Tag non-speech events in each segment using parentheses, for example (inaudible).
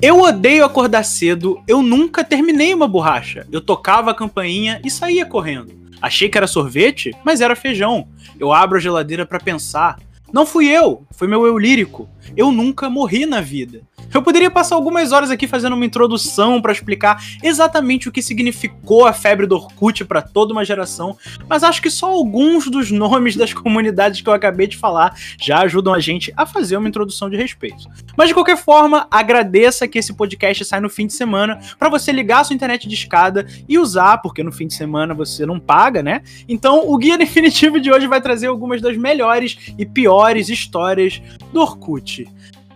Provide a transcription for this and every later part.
Eu odeio acordar cedo, eu nunca terminei uma borracha. Eu tocava a campainha e saía correndo. Achei que era sorvete, mas era feijão. Eu abro a geladeira para pensar. Não fui eu, foi meu eu lírico. Eu nunca morri na vida. Eu poderia passar algumas horas aqui fazendo uma introdução para explicar exatamente o que significou a febre do Orkut para toda uma geração, mas acho que só alguns dos nomes das comunidades que eu acabei de falar já ajudam a gente a fazer uma introdução de respeito. Mas de qualquer forma, agradeça que esse podcast sai no fim de semana para você ligar a sua internet de escada e usar, porque no fim de semana você não paga, né? Então, o guia definitivo de hoje vai trazer algumas das melhores e piores histórias do Orkut.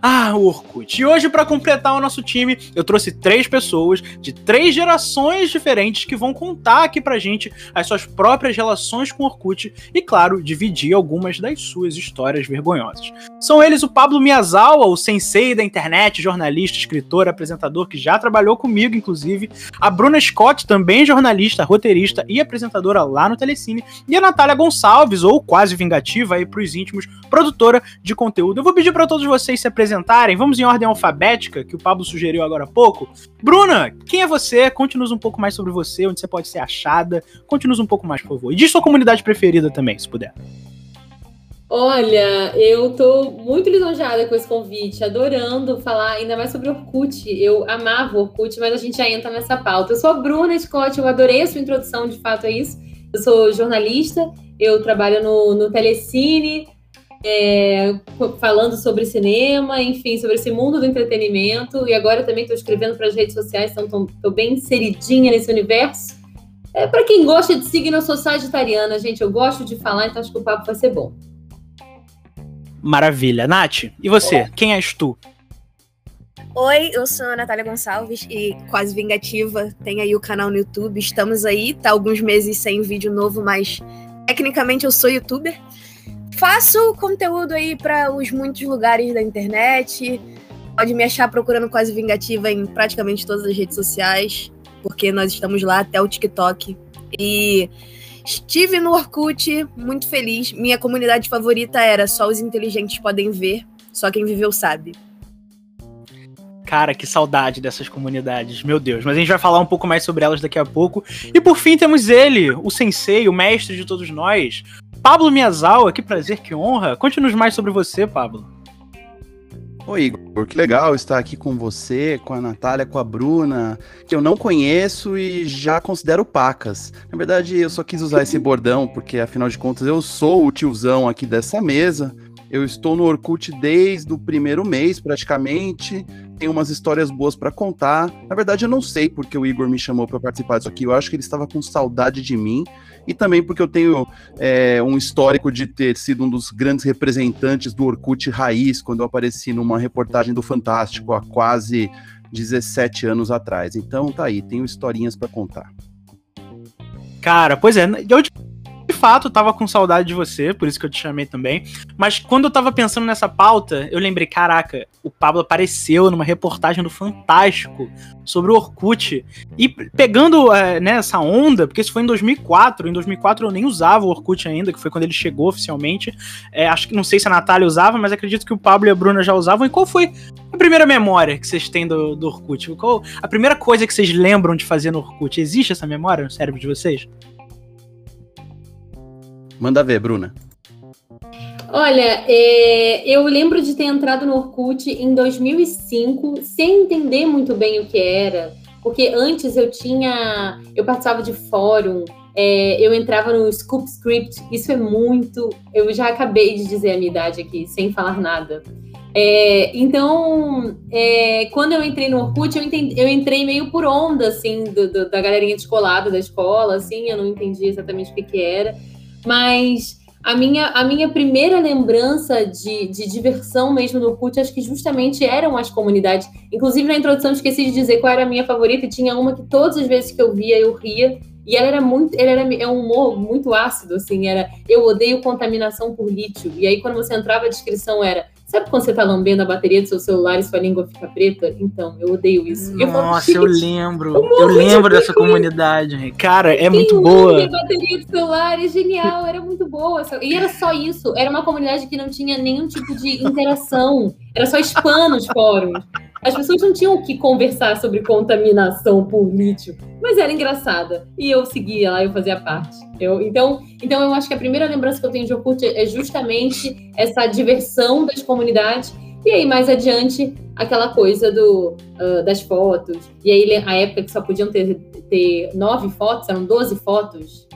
Ah, Orkut. E hoje, para completar o nosso time, eu trouxe três pessoas de três gerações diferentes que vão contar aqui pra gente as suas próprias relações com o Orkut e, claro, dividir algumas das suas histórias vergonhosas. São eles o Pablo Miyazawa, o sensei da internet, jornalista, escritor, apresentador que já trabalhou comigo, inclusive, a Bruna Scott, também jornalista, roteirista e apresentadora lá no Telecine, e a Natália Gonçalves, ou quase vingativa aí pros íntimos, produtora de conteúdo. Eu vou pedir para todos vocês se apresentarem apresentarem, vamos em ordem alfabética, que o Pablo sugeriu agora há pouco. Bruna, quem é você? Conte-nos um pouco mais sobre você, onde você pode ser achada. Conte-nos um pouco mais, por favor. E diz sua comunidade preferida também, se puder. Olha, eu tô muito lisonjeada com esse convite, adorando falar ainda mais sobre Orkut. Eu amava Orkut, mas a gente já entra nessa pauta. Eu sou a Bruna Scott, eu adorei a sua introdução, de fato é isso. Eu sou jornalista, eu trabalho no, no Telecine, é, falando sobre cinema, enfim, sobre esse mundo do entretenimento. E agora também estou escrevendo para as redes sociais, então estou bem inseridinha nesse universo. É, para quem gosta de signo, eu sou sagitariana, gente. Eu gosto de falar, então acho que o papo vai ser bom. Maravilha. Nath, e você? É. Quem és tu? Oi, eu sou a Natália Gonçalves e quase vingativa. Tem aí o canal no YouTube. Estamos aí, tá alguns meses sem vídeo novo, mas tecnicamente eu sou youtuber. Faço conteúdo aí para os muitos lugares da internet. Pode me achar procurando Quase Vingativa em praticamente todas as redes sociais, porque nós estamos lá até o TikTok. E estive no Orkut, muito feliz. Minha comunidade favorita era Só os inteligentes podem ver, só quem viveu sabe. Cara, que saudade dessas comunidades, meu Deus. Mas a gente vai falar um pouco mais sobre elas daqui a pouco. E por fim temos ele, o sensei, o mestre de todos nós, Pablo Miyazawa, que prazer, que honra. Conte-nos mais sobre você, Pablo. Oi, Igor, que legal estar aqui com você, com a Natália, com a Bruna, que eu não conheço e já considero pacas. Na verdade, eu só quis usar esse (laughs) bordão porque, afinal de contas, eu sou o tiozão aqui dessa mesa. Eu estou no Orkut desde o primeiro mês, praticamente. Tenho umas histórias boas para contar. Na verdade, eu não sei porque o Igor me chamou para participar disso aqui. Eu acho que ele estava com saudade de mim e também porque eu tenho é, um histórico de ter sido um dos grandes representantes do Orkut Raiz, quando eu apareci numa reportagem do Fantástico há quase 17 anos atrás. Então tá aí, tenho historinhas para contar. Cara, pois é, eu fato tava com saudade de você, por isso que eu te chamei também. Mas quando eu tava pensando nessa pauta, eu lembrei, caraca, o Pablo apareceu numa reportagem do Fantástico sobre o Orkut. E pegando é, né, essa onda, porque isso foi em 2004, em 2004 eu nem usava o Orkut ainda, que foi quando ele chegou oficialmente. É, acho que não sei se a Natália usava, mas acredito que o Pablo e a Bruna já usavam. E qual foi a primeira memória que vocês têm do, do Orkut? Qual a primeira coisa que vocês lembram de fazer no Orkut? Existe essa memória no cérebro de vocês? Manda ver, Bruna. Olha, é, eu lembro de ter entrado no Orkut em 2005, sem entender muito bem o que era, porque antes eu tinha, eu participava de fórum, é, eu entrava no Scoop Script, isso é muito, eu já acabei de dizer a minha idade aqui, sem falar nada. É, então, é, quando eu entrei no Orkut, eu, entendi, eu entrei meio por onda, assim, do, do, da galerinha descolada da escola, assim, eu não entendi exatamente o que, que era. Mas a minha, a minha primeira lembrança de, de diversão mesmo no Orkut, acho que justamente eram as comunidades. Inclusive, na introdução, esqueci de dizer qual era a minha favorita, e tinha uma que todas as vezes que eu via, eu ria. E ela era muito, ela era é um humor muito ácido, assim, era eu odeio contaminação por lítio. E aí, quando você entrava, a descrição era Sabe quando você tá lambendo a bateria do seu celular e sua língua fica preta? Então, eu odeio isso. Nossa, eu, eu lembro. Eu, eu lembro dessa comunidade. Cara, é muito boa. A bateria do celular é genial, era muito boa. E era só isso. Era uma comunidade que não tinha nenhum tipo de interação. Era só spam nos fóruns. As pessoas não tinham que conversar sobre contaminação por lítio, mas era engraçada. E eu seguia lá, eu fazia parte. Eu, então, então eu acho que a primeira lembrança que eu tenho de Orkut é justamente essa diversão das comunidades. E aí, mais adiante, aquela coisa do, uh, das fotos. E aí, a época que só podiam ter, ter nove fotos, eram doze fotos.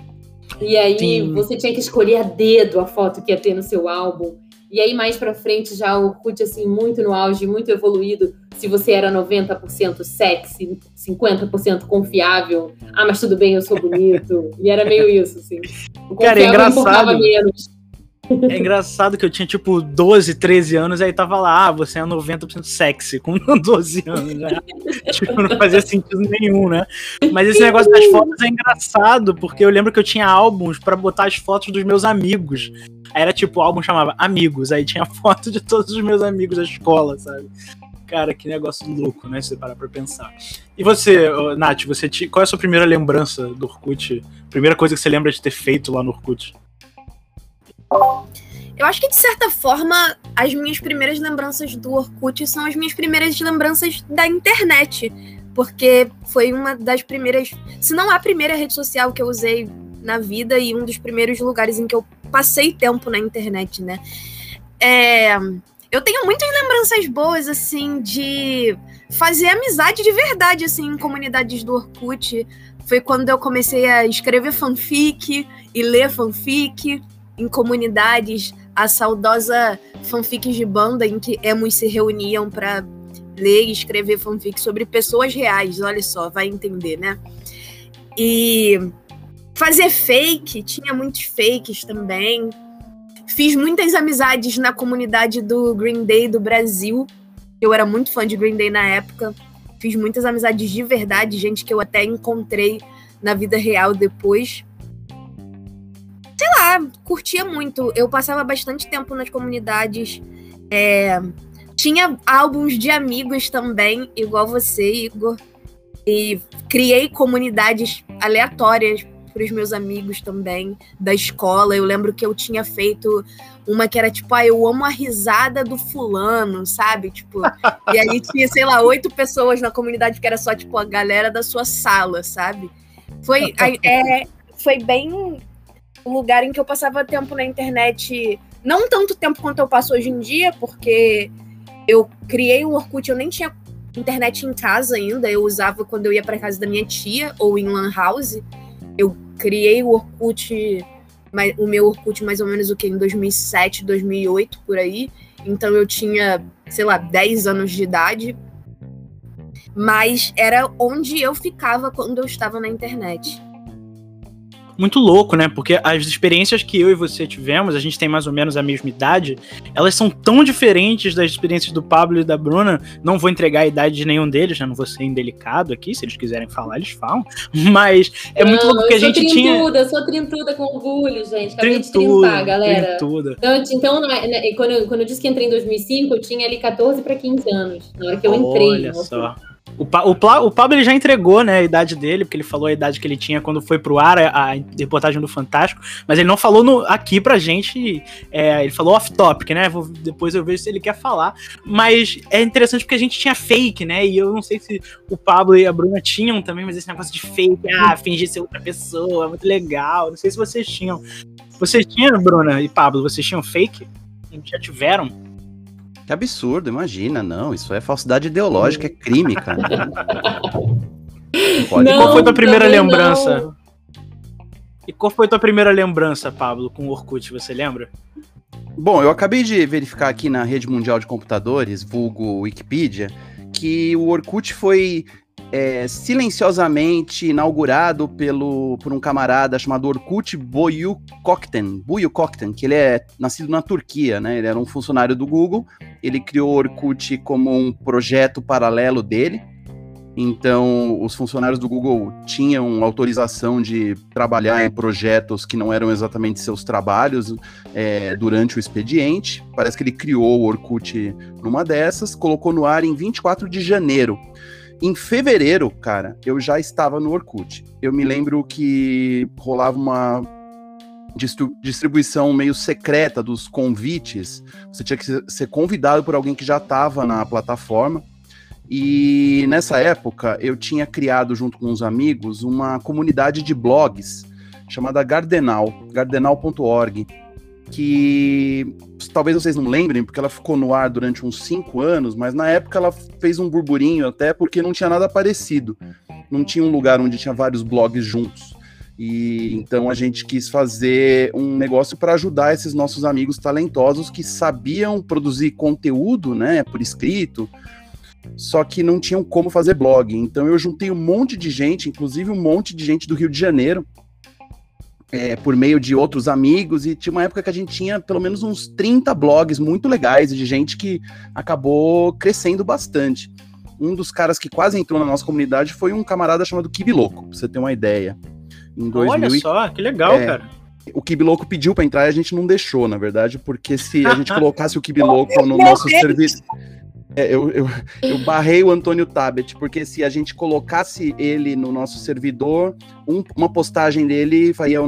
E aí, Sim. você tinha que escolher a dedo a foto que ia ter no seu álbum. E aí, mais pra frente, já o Orkut, assim, muito no auge, muito evoluído. Se você era 90% sexy, 50% confiável. Ah, mas tudo bem, eu sou bonito. e era meio isso, assim. O Cara, é engraçado. Menos. É engraçado que eu tinha, tipo, 12, 13 anos, aí tava lá, ah, você é 90% sexy, (laughs) com 12 anos, né? (laughs) tipo, não fazia sentido nenhum, né? Mas esse negócio das fotos é engraçado, porque eu lembro que eu tinha álbuns para botar as fotos dos meus amigos. Aí era tipo, o álbum chamava Amigos, aí tinha (laughs) foto de todos os meus amigos da escola, sabe? Cara, que negócio louco, né? Se você parar pra pensar. E você, Nath, você te... qual é a sua primeira lembrança do Orkut? Primeira coisa que você lembra de ter feito lá no Orkut? Eu acho que, de certa forma, as minhas primeiras lembranças do Orkut são as minhas primeiras lembranças da internet. Porque foi uma das primeiras. Se não a primeira rede social que eu usei na vida e um dos primeiros lugares em que eu passei tempo na internet, né? É, eu tenho muitas lembranças boas, assim, de fazer amizade de verdade, assim, em comunidades do Orkut. Foi quando eu comecei a escrever fanfic e ler fanfic em comunidades, a saudosa fanfic de banda em que emos se reuniam para ler e escrever fanfic sobre pessoas reais, olha só, vai entender, né? E fazer fake, tinha muitos fakes também. Fiz muitas amizades na comunidade do Green Day do Brasil. Eu era muito fã de Green Day na época. Fiz muitas amizades de verdade, gente que eu até encontrei na vida real depois lá, curtia muito. Eu passava bastante tempo nas comunidades. É, tinha álbuns de amigos também, igual você, Igor. E criei comunidades aleatórias para os meus amigos também da escola. Eu lembro que eu tinha feito uma que era tipo, ah, eu amo a risada do fulano, sabe? Tipo, (laughs) e aí tinha, sei lá, oito pessoas na comunidade que era só, tipo, a galera da sua sala, sabe? Foi, (laughs) é, foi bem um lugar em que eu passava tempo na internet, não tanto tempo quanto eu passo hoje em dia, porque eu criei um Orkut, eu nem tinha internet em casa ainda, eu usava quando eu ia para casa da minha tia ou em lan house. Eu criei o Orkut, o meu Orkut mais ou menos o que em 2007, 2008 por aí. Então eu tinha, sei lá, 10 anos de idade. Mas era onde eu ficava quando eu estava na internet muito louco, né? Porque as experiências que eu e você tivemos, a gente tem mais ou menos a mesma idade, elas são tão diferentes das experiências do Pablo e da Bruna. Não vou entregar a idade de nenhum deles, né? Não vou ser indelicado aqui. Se eles quiserem falar, eles falam. (laughs) Mas é muito não, louco que a gente trintuda, tinha. Eu sou trintuda com orgulho, gente. Acabei trintuda, de trintar, galera. Trintuda. Então, então quando, eu, quando eu disse que entrei em 2005, eu tinha ali 14 para 15 anos. Na hora que eu entrei. Olha só. O, pa, o, o, Pablo ele já entregou, né, a idade dele, porque ele falou a idade que ele tinha quando foi pro ar a, a reportagem do Fantástico, mas ele não falou no, aqui pra gente, é, ele falou off-topic, né, vou, depois eu vejo se ele quer falar, mas é interessante porque a gente tinha fake, né, e eu não sei se o Pablo e a Bruna tinham também, mas esse negócio de fake, ah, fingir ser outra pessoa, é muito legal, não sei se vocês tinham. Vocês tinham, Bruna e Pablo, vocês tinham fake? Já tiveram? Que absurdo, imagina, não. Isso é falsidade ideológica, é crime, cara. (laughs) Pode. Não, qual foi tua primeira lembrança? Não. E qual foi tua primeira lembrança, Pablo, com o Orkut, você lembra? Bom, eu acabei de verificar aqui na Rede Mundial de Computadores, vulgo Wikipedia, que o Orkut foi é, silenciosamente inaugurado pelo, por um camarada chamado Orkut Boyukokten, Boyukokten, que ele é nascido na Turquia, né? Ele era um funcionário do Google. Ele criou o Orkut como um projeto paralelo dele. Então, os funcionários do Google tinham autorização de trabalhar em projetos que não eram exatamente seus trabalhos é, durante o expediente. Parece que ele criou o Orkut numa dessas, colocou no ar em 24 de janeiro em fevereiro, cara, eu já estava no Orkut. Eu me lembro que rolava uma distribuição meio secreta dos convites. Você tinha que ser convidado por alguém que já estava na plataforma. E nessa época eu tinha criado junto com uns amigos uma comunidade de blogs chamada Gardenal, gardenal.org, que talvez vocês não lembrem, porque ela ficou no ar durante uns cinco anos, mas na época ela fez um burburinho até porque não tinha nada parecido. Não tinha um lugar onde tinha vários blogs juntos. E então a gente quis fazer um negócio para ajudar esses nossos amigos talentosos que sabiam produzir conteúdo, né, por escrito, só que não tinham como fazer blog. Então eu juntei um monte de gente, inclusive um monte de gente do Rio de Janeiro, é, por meio de outros amigos, e tinha uma época que a gente tinha pelo menos uns 30 blogs muito legais de gente que acabou crescendo bastante. Um dos caras que quase entrou na nossa comunidade foi um camarada chamado Kibiloco, pra você ter uma ideia. Em 2000 Olha só, que legal, é, cara. O Kibiloco pediu para entrar e a gente não deixou, na verdade, porque se a gente (laughs) colocasse o Kibiloco no nosso serviço. É, eu, eu, eu, barrei o Antônio Tabet, porque se a gente colocasse ele no nosso servidor, um, uma postagem dele faria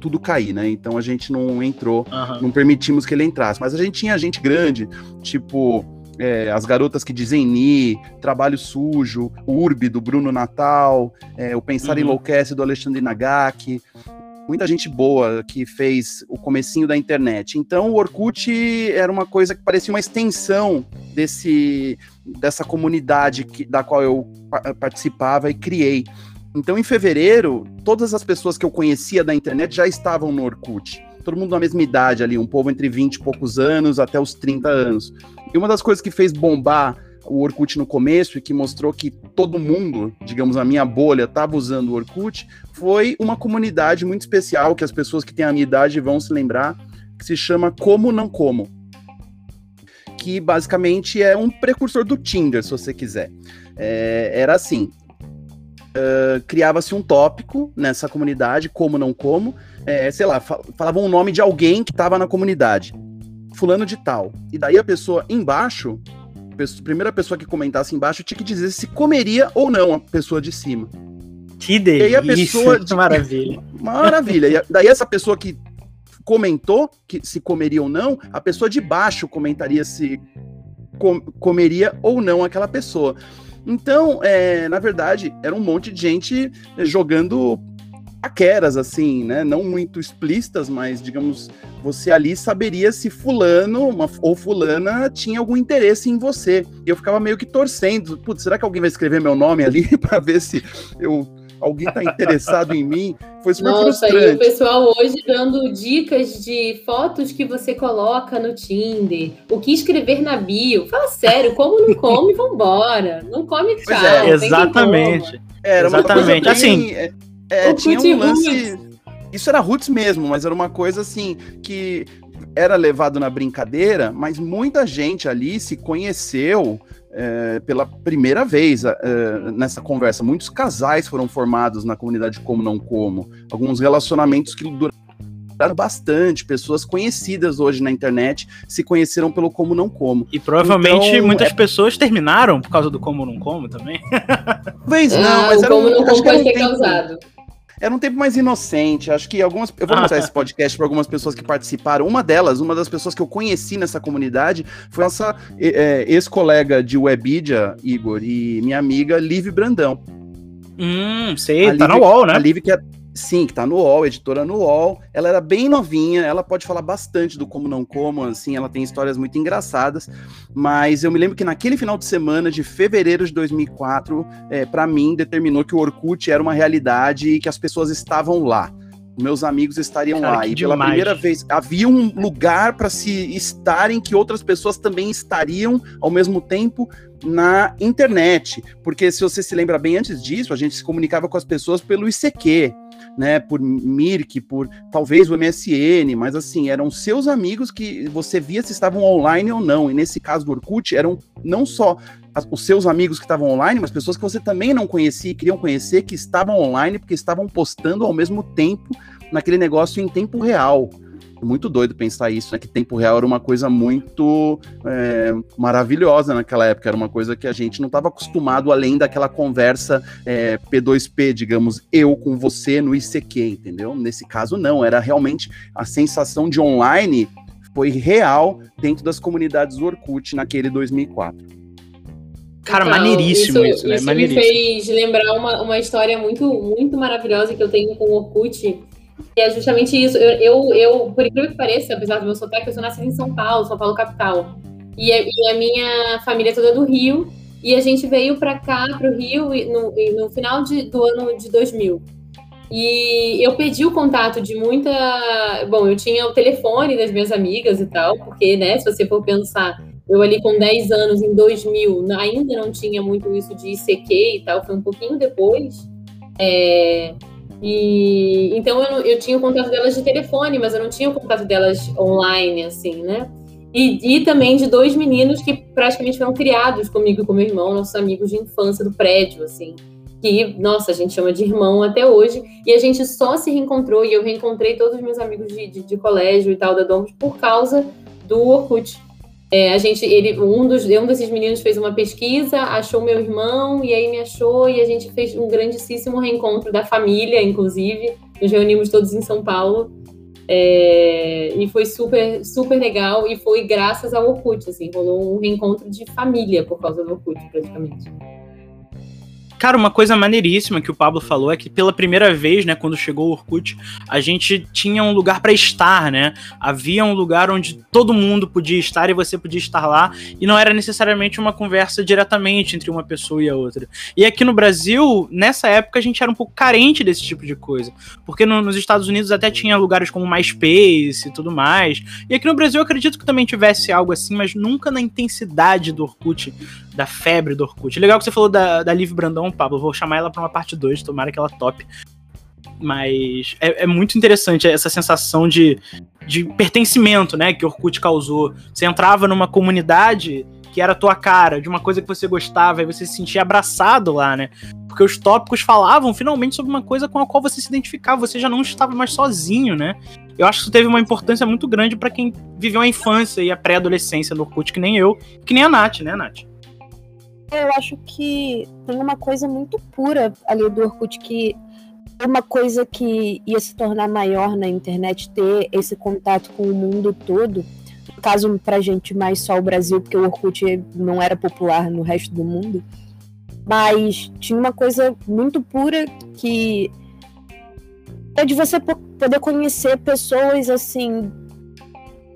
tudo cair, né? Então a gente não entrou, uhum. não permitimos que ele entrasse. Mas a gente tinha gente grande, tipo é, As Garotas que Dizem Ni, Trabalho Sujo, Urbe, do Bruno Natal, é, O Pensar uhum. Enlouquece, do Alexandre Nagaki. Muita gente boa que fez o comecinho da internet. Então, o Orkut era uma coisa que parecia uma extensão desse, dessa comunidade que, da qual eu participava e criei. Então, em fevereiro, todas as pessoas que eu conhecia da internet já estavam no Orkut todo mundo na mesma idade ali, um povo entre 20 e poucos anos até os 30 anos. E uma das coisas que fez bombar o Orkut no começo e que mostrou que todo mundo, digamos, a minha bolha, estava usando o Orkut, foi uma comunidade muito especial que as pessoas que têm a minha idade vão se lembrar, que se chama Como Não Como. Que basicamente é um precursor do Tinder, se você quiser. É, era assim: uh, criava-se um tópico nessa comunidade, como não como, é, sei lá, falavam o nome de alguém que estava na comunidade, fulano de tal. E daí a pessoa embaixo, a primeira pessoa que comentasse embaixo tinha que dizer se comeria ou não a pessoa de cima. Que delícia, e aí a pessoa de... (laughs) maravilha. Maravilha. E daí essa pessoa que comentou que se comeria ou não, a pessoa de baixo comentaria se com, comeria ou não aquela pessoa. Então, é, na verdade, era um monte de gente jogando paqueras, assim, né? Não muito explícitas, mas, digamos, você ali saberia se fulano uma, ou fulana tinha algum interesse em você. E eu ficava meio que torcendo. Putz, será que alguém vai escrever meu nome ali (laughs) para ver se eu alguém tá interessado em mim? Foi super Nossa, frustrante. e o pessoal hoje dando dicas de fotos que você coloca no Tinder, o que escrever na bio. Fala sério, como não come, (laughs) vambora. Não come, tchau. É, exatamente. Era exatamente. assim, é, é, tinha um lance. Isso era roots mesmo, mas era uma coisa assim que era levado na brincadeira, mas muita gente ali se conheceu é, pela primeira vez é, nessa conversa. Muitos casais foram formados na comunidade Como Não Como. Alguns relacionamentos que duraram bastante. Pessoas conhecidas hoje na internet se conheceram pelo Como Não Como. E provavelmente então, muitas é... pessoas terminaram por causa do Como Não Como também. (laughs) Talvez não, ah, mas era um, como não como pode ter causado era um tempo mais inocente. Acho que algumas. Eu vou mostrar esse podcast para algumas pessoas que participaram. Uma delas, uma das pessoas que eu conheci nessa comunidade, foi nossa é, ex-colega de Webidia, Igor, e minha amiga Liv Brandão. Hum, sei, a tá Liv, na UOL, né? A Liv que é Sim, que tá no UOL, editora no UOL. Ela era bem novinha, ela pode falar bastante do Como Não Como, assim, ela tem histórias muito engraçadas. Mas eu me lembro que naquele final de semana de fevereiro de 2004, é, para mim, determinou que o Orkut era uma realidade e que as pessoas estavam lá meus amigos estariam Cara, lá. E pela demais. primeira vez havia um lugar para se estarem que outras pessoas também estariam ao mesmo tempo na internet. Porque se você se lembra bem antes disso, a gente se comunicava com as pessoas pelo ICQ né, por Mirk, por talvez o MSN, mas assim, eram seus amigos que você via se estavam online ou não. E nesse caso do Orkut, eram não só os seus amigos que estavam online, mas pessoas que você também não conhecia e queriam conhecer que estavam online porque estavam postando ao mesmo tempo naquele negócio em tempo real muito doido pensar isso, né? Que tempo real era uma coisa muito é, maravilhosa naquela época, era uma coisa que a gente não estava acostumado além daquela conversa é, P2P, digamos, eu com você no ICQ, entendeu? Nesse caso, não, era realmente a sensação de online foi real dentro das comunidades do Orkut naquele 2004. Cara, Então, maneiríssimo isso, né? Isso me Maneiríssimo. fez lembrar uma, uma história muito, muito maravilhosa que eu tenho com o Orkut, que é justamente isso. Eu, eu, eu, por incrível que pareça, apesar do meu sotaque, eu sou nascida em São Paulo, São Paulo capital. E a, e a minha família é toda do Rio, e a gente veio pra cá, pro Rio, e no, e no final de- do ano de 2000. E eu perdi o contato de muita. Bom, eu tinha o telefone das minhas amigas e tal, porque, né, se você for pensar, eu ali com 10 anos, em 2000, n- ainda não tinha muito isso de ICQ e tal, foi um pouquinho depois. É, e então eu, eu tinha o contato delas de telefone, mas eu não tinha o contato delas online, assim, né? E, e também de dois meninos que praticamente foram criados comigo e com meu irmão, nossos amigos de infância do prédio, assim. Que, nossa, a gente chama de irmão até hoje. E a gente só se reencontrou, e eu reencontrei todos os meus amigos de, de, de colégio e tal, da Domus, por causa do Orkut. É, a gente, ele, um, dos, um desses meninos fez uma pesquisa, achou meu irmão, e aí me achou, e a gente fez um grandíssimo reencontro da família, inclusive. Nos reunimos todos em São Paulo. É, e foi super, super legal, e foi graças ao Orkut, assim, rolou um reencontro de família por causa do Orkut, praticamente. Cara, uma coisa maneiríssima que o Pablo falou é que pela primeira vez, né, quando chegou o Orkut, a gente tinha um lugar pra estar, né? Havia um lugar onde todo mundo podia estar e você podia estar lá, e não era necessariamente uma conversa diretamente entre uma pessoa e a outra. E aqui no Brasil, nessa época, a gente era um pouco carente desse tipo de coisa, porque no- nos Estados Unidos até tinha lugares como MySpace e tudo mais, e aqui no Brasil eu acredito que também tivesse algo assim, mas nunca na intensidade do Orkut, da febre do Orkut. Legal que você falou da, da Liv Brandão, Pablo. Vou chamar ela pra uma parte 2, tomara que ela top. Mas é, é muito interessante essa sensação de, de pertencimento, né? Que o Orkut causou. Você entrava numa comunidade que era a tua cara, de uma coisa que você gostava, e você se sentia abraçado lá, né? Porque os tópicos falavam finalmente sobre uma coisa com a qual você se identificava, você já não estava mais sozinho, né? Eu acho que isso teve uma importância muito grande pra quem viveu a infância e a pré-adolescência no Orkut, que nem eu, que nem a Nath, né, Nath? Eu acho que tem uma coisa muito pura ali do Orkut que uma coisa que ia se tornar maior na internet, ter esse contato com o mundo todo. No caso, pra gente, mais só o Brasil, porque o Orkut não era popular no resto do mundo. Mas tinha uma coisa muito pura que é de você po- poder conhecer pessoas assim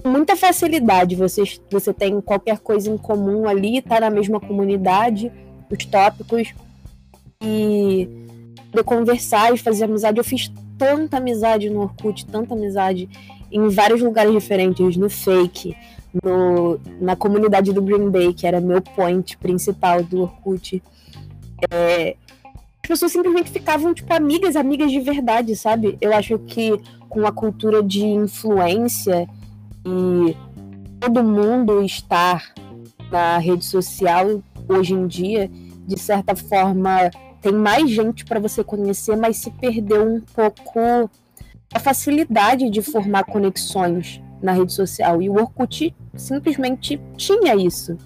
muita facilidade. Você, você tem qualquer coisa em comum ali, tá na mesma comunidade, os tópicos, e poder conversar e fazer amizade. Eu fiz tanta amizade no Orkut, tanta amizade em vários lugares diferentes, no Fake, no, na comunidade do Green Bay, que era meu point principal do Orkut. É, as pessoas simplesmente ficavam, tipo, amigas, amigas de verdade, sabe? Eu acho que com a cultura de influência e todo mundo estar na rede social hoje em dia, de certa forma, tem mais gente para você conhecer, mas se perdeu um pouco a facilidade de formar conexões na rede social. E o Orkut simplesmente tinha isso.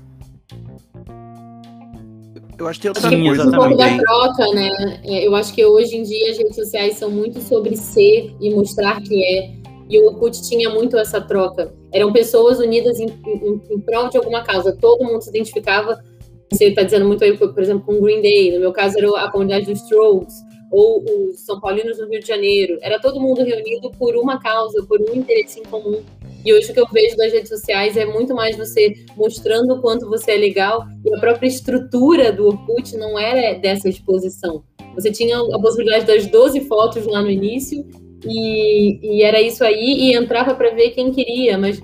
Eu acho que tem outra Acho que coisa um pouco da também. troca, né? É, Eu acho que hoje em dia as redes sociais são muito sobre ser e mostrar que é. E o Orkut tinha muito essa troca. Eram pessoas unidas em, em, em prol de alguma causa. Todo mundo se identificava. Você está dizendo muito aí, por exemplo, com o Green Day. No meu caso, era a comunidade dos Strokes. Ou os São Paulinos do Rio de Janeiro. Era todo mundo reunido por uma causa, por um interesse em comum. E hoje o que eu vejo das redes sociais é muito mais você mostrando o quanto você é legal. E a própria estrutura do Orkut não era dessa exposição. Você tinha a possibilidade das 12 fotos lá no início, e, e era isso aí, e entrava para ver quem queria, mas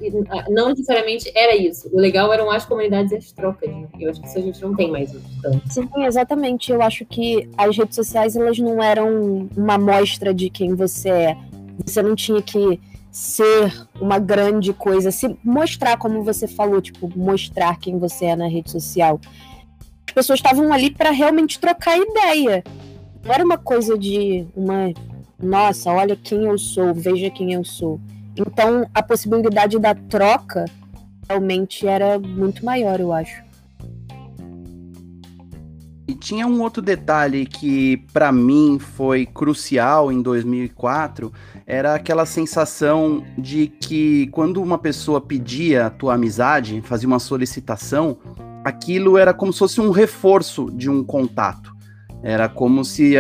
não necessariamente era isso. O legal eram as comunidades e as trocas. Né? Eu acho que isso a gente não tem mais tanto. Sim, exatamente. Eu acho que as redes sociais elas não eram uma amostra de quem você é. Você não tinha que ser uma grande coisa, se mostrar como você falou, tipo, mostrar quem você é na rede social. As pessoas estavam ali para realmente trocar ideia. Não era uma coisa de uma nossa, olha quem eu sou, veja quem eu sou. Então a possibilidade da troca realmente era muito maior, eu acho. E tinha um outro detalhe que para mim foi crucial em 2004, era aquela sensação de que quando uma pessoa pedia a tua amizade, fazia uma solicitação, aquilo era como se fosse um reforço de um contato. Era como se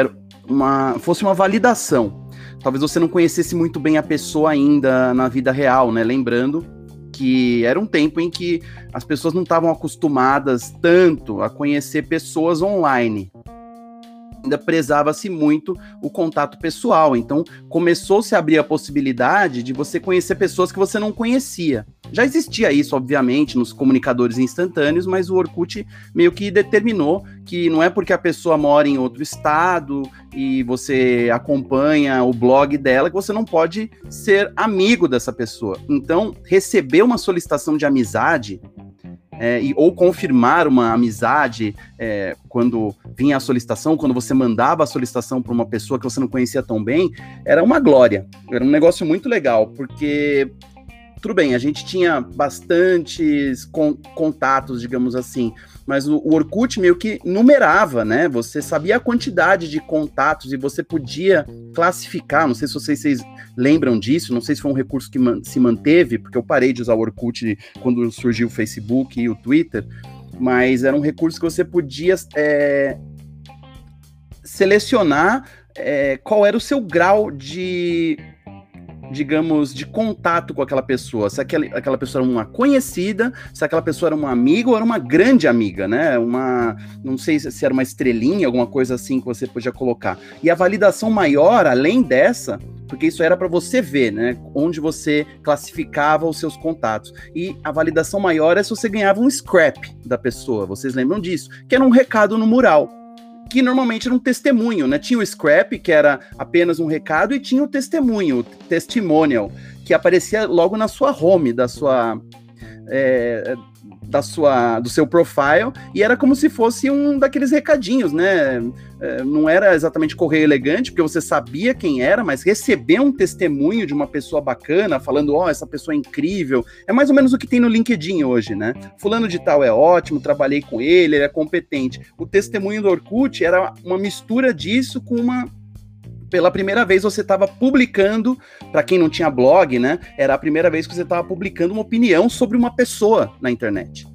uma, fosse uma validação. Talvez você não conhecesse muito bem a pessoa ainda na vida real, né? Lembrando que era um tempo em que as pessoas não estavam acostumadas tanto a conhecer pessoas online ainda prezava-se muito o contato pessoal. Então, começou-se a abrir a possibilidade de você conhecer pessoas que você não conhecia. Já existia isso, obviamente, nos comunicadores instantâneos, mas o Orkut meio que determinou que não é porque a pessoa mora em outro estado e você acompanha o blog dela que você não pode ser amigo dessa pessoa. Então, receber uma solicitação de amizade é, e, ou confirmar uma amizade é, quando vinha a solicitação, quando você mandava a solicitação para uma pessoa que você não conhecia tão bem, era uma glória. Era um negócio muito legal, porque tudo bem, a gente tinha bastantes con contatos, digamos assim, mas o, o, Orkut meio que numerava, né? Você sabia a quantidade de contatos e você podia classificar. Não sei se vocês, vocês lembram disso, não sei se foi um recurso que man se manteve, porque eu parei de usar o Orkut quando surgiu o Facebook e o Twitter, mas era um recurso que você podia é, selecionar é, qual era o seu grau de digamos, de contato com aquela pessoa. Se aquela, aquela pessoa era uma conhecida, se aquela pessoa era uma amiga ou era uma grande amiga, né? Uma, não sei se era uma estrelinha, alguma coisa assim que você podia colocar. E a validação maior, além dessa, porque isso era para você ver, né? Onde você classificava os seus contatos. E a validação maior é se você ganhava um scrap da pessoa. Vocês lembram disso? Que era um recado no mural que normalmente era um testemunho, né? Tinha o scrap, que era apenas um recado, e tinha o testemunho, o testimonial, que aparecia logo na sua home da sua é, da sua, do seu profile e era como se fosse um daqueles recadinhos, né? É, não era exatamente correio elegante, porque você sabia quem era, mas receber um testemunho de uma pessoa bacana, falando, ó, oh, essa pessoa é incrível, é mais ou menos o que tem no LinkedIn hoje, né? Fulano de tal é ótimo, trabalhei com ele, ele é competente. O testemunho do Orkut era uma mistura disso com uma pela primeira vez você estava publicando, para quem não tinha blog, né? Era a primeira vez que você estava publicando uma opinião sobre uma pessoa na internet.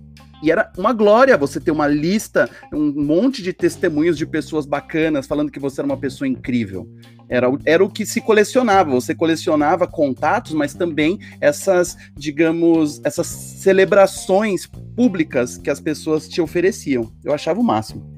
E era uma glória você ter uma lista, um monte de testemunhos de pessoas bacanas falando que você era uma pessoa incrível. Era, era o que se colecionava. Você colecionava contatos, mas também essas, digamos, essas celebrações públicas que as pessoas te ofereciam. Eu achava o máximo.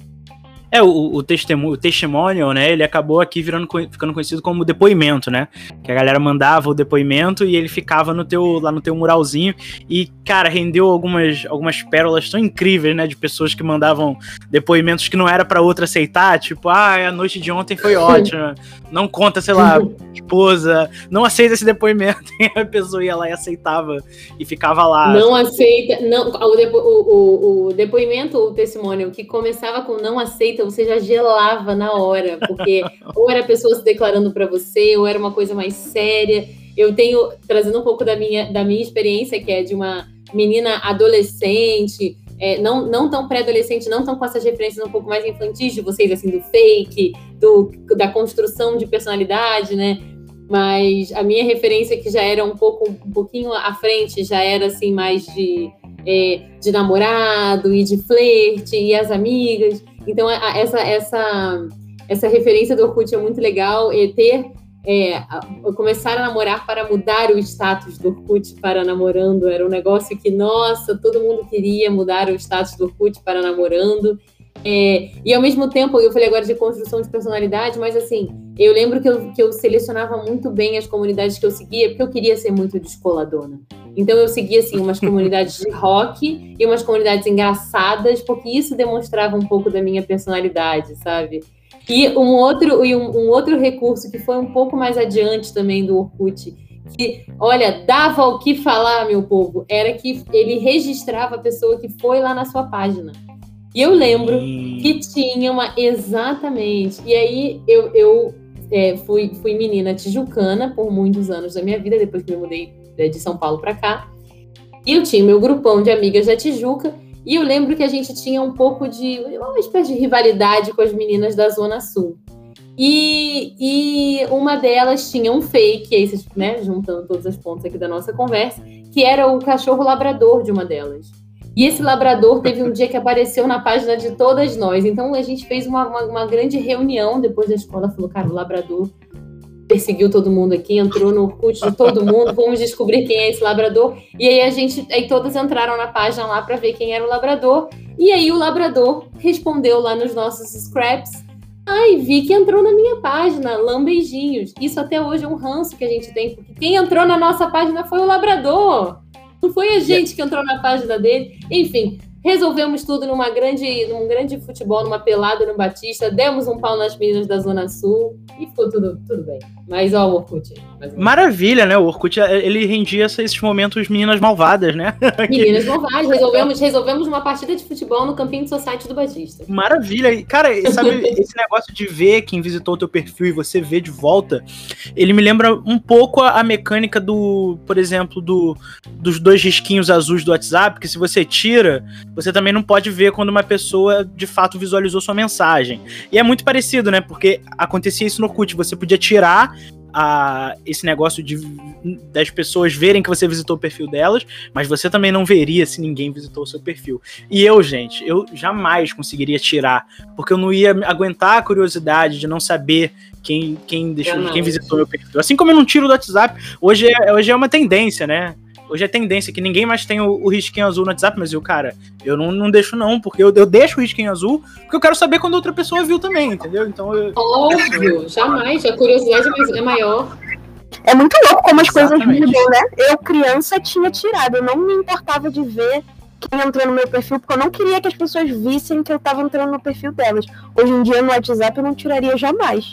É, o, o, testemunho, o testimonial, né? Ele acabou aqui virando, ficando conhecido como depoimento, né? Que a galera mandava o depoimento e ele ficava no teu, lá no teu muralzinho. E, cara, rendeu algumas, algumas pérolas tão incríveis, né? De pessoas que mandavam depoimentos que não era para outra aceitar. Tipo, ah, a noite de ontem foi ótima. Não conta, sei lá, esposa. Não aceita esse depoimento. (laughs) E a pessoa ia lá e aceitava e ficava lá. Não aceita. Não, o, depo, o, o, o depoimento, o testemunho que começava com não aceita então você já gelava na hora, porque ou era pessoa se declarando para você, ou era uma coisa mais séria. Eu tenho, trazendo um pouco da minha, da minha experiência, que é de uma menina adolescente, é, não, não tão pré-adolescente, não tão com essas referências um pouco mais infantis de vocês, assim, do fake, do, da construção de personalidade, né? Mas a minha referência, que já era um pouco um pouquinho à frente, já era assim, mais de, é, de namorado e de flerte e as amigas. Então, essa, essa, essa referência do Orkut é muito legal. E ter é, começar a namorar para mudar o status do Orkut para namorando era um negócio que, nossa, todo mundo queria mudar o status do Orkut para namorando. É, e ao mesmo tempo, eu falei agora de construção de personalidade, mas assim, eu lembro que eu, que eu selecionava muito bem as comunidades que eu seguia, porque eu queria ser muito descoladona. Então eu seguia assim umas comunidades de (laughs) rock e umas comunidades engraçadas, porque isso demonstrava um pouco da minha personalidade, sabe? E um outro, e um, um outro recurso que foi um pouco mais adiante também do Orkut, que, olha, dava o que falar, meu povo, era que ele registrava a pessoa que foi lá na sua página. E eu lembro que tinha uma. Exatamente. E aí eu, eu é, fui, fui menina tijucana por muitos anos da minha vida, depois que me mudei né, de São Paulo para cá. E eu tinha meu grupão de amigas da Tijuca, e eu lembro que a gente tinha um pouco de uma espécie de rivalidade com as meninas da Zona Sul. E, e uma delas tinha um fake, aí vocês, né, juntando todas as pontas aqui da nossa conversa, que era o cachorro labrador de uma delas. E esse labrador teve um dia que apareceu na página de todas nós. Então a gente fez uma, uma, uma grande reunião depois da escola. Falou, cara, o labrador perseguiu todo mundo aqui, entrou no Orkut de todo mundo, vamos descobrir quem é esse labrador. E aí a gente, aí todas entraram na página lá para ver quem era o labrador. E aí o labrador respondeu lá nos nossos scraps. Ai, vi que entrou na minha página, lambeijinhos. Isso até hoje é um ranço que a gente tem, porque quem entrou na nossa página foi o labrador. Não foi a gente que entrou na página dele. Enfim, resolvemos tudo numa grande, num grande futebol, numa pelada no Batista, demos um pau nas meninas da Zona Sul e ficou tudo, tudo bem. Mas ó, o Orkut. Maravilha, né? O Orkut, ele rendia esses momentos meninas malvadas, né? (laughs) Meninas malvadas. Resolvemos, resolvemos uma partida de futebol no campinho de society do Batista. Maravilha. Cara, sabe, (laughs) esse negócio de ver quem visitou o teu perfil e você ver de volta, ele me lembra um pouco a, a mecânica do, por exemplo, do, dos dois risquinhos azuis do WhatsApp, que se você tira, você também não pode ver quando uma pessoa de fato visualizou sua mensagem. E é muito parecido, né? Porque acontecia isso no Orkut, você podia tirar a, esse negócio de das pessoas verem que você visitou o perfil delas, mas você também não veria se ninguém visitou o seu perfil. E eu, gente, eu jamais conseguiria tirar, porque eu não ia aguentar a curiosidade de não saber quem, quem, deixou, quem visitou meu perfil. Assim como eu não tiro do WhatsApp, hoje é, hoje é uma tendência, né? Hoje é tendência que ninguém mais tem o, o risquinho azul no WhatsApp, mas eu, cara, eu não, não deixo não, porque eu, eu deixo o risquinho azul porque eu quero saber quando outra pessoa viu também, entendeu? Então eu... Óbvio, jamais. A curiosidade é maior. É muito louco como as Exatamente. coisas mudam, né? Eu, criança, tinha tirado. Eu não me importava de ver quem entrou no meu perfil, porque eu não queria que as pessoas vissem que eu tava entrando no perfil delas. Hoje em dia, no WhatsApp, eu não tiraria jamais.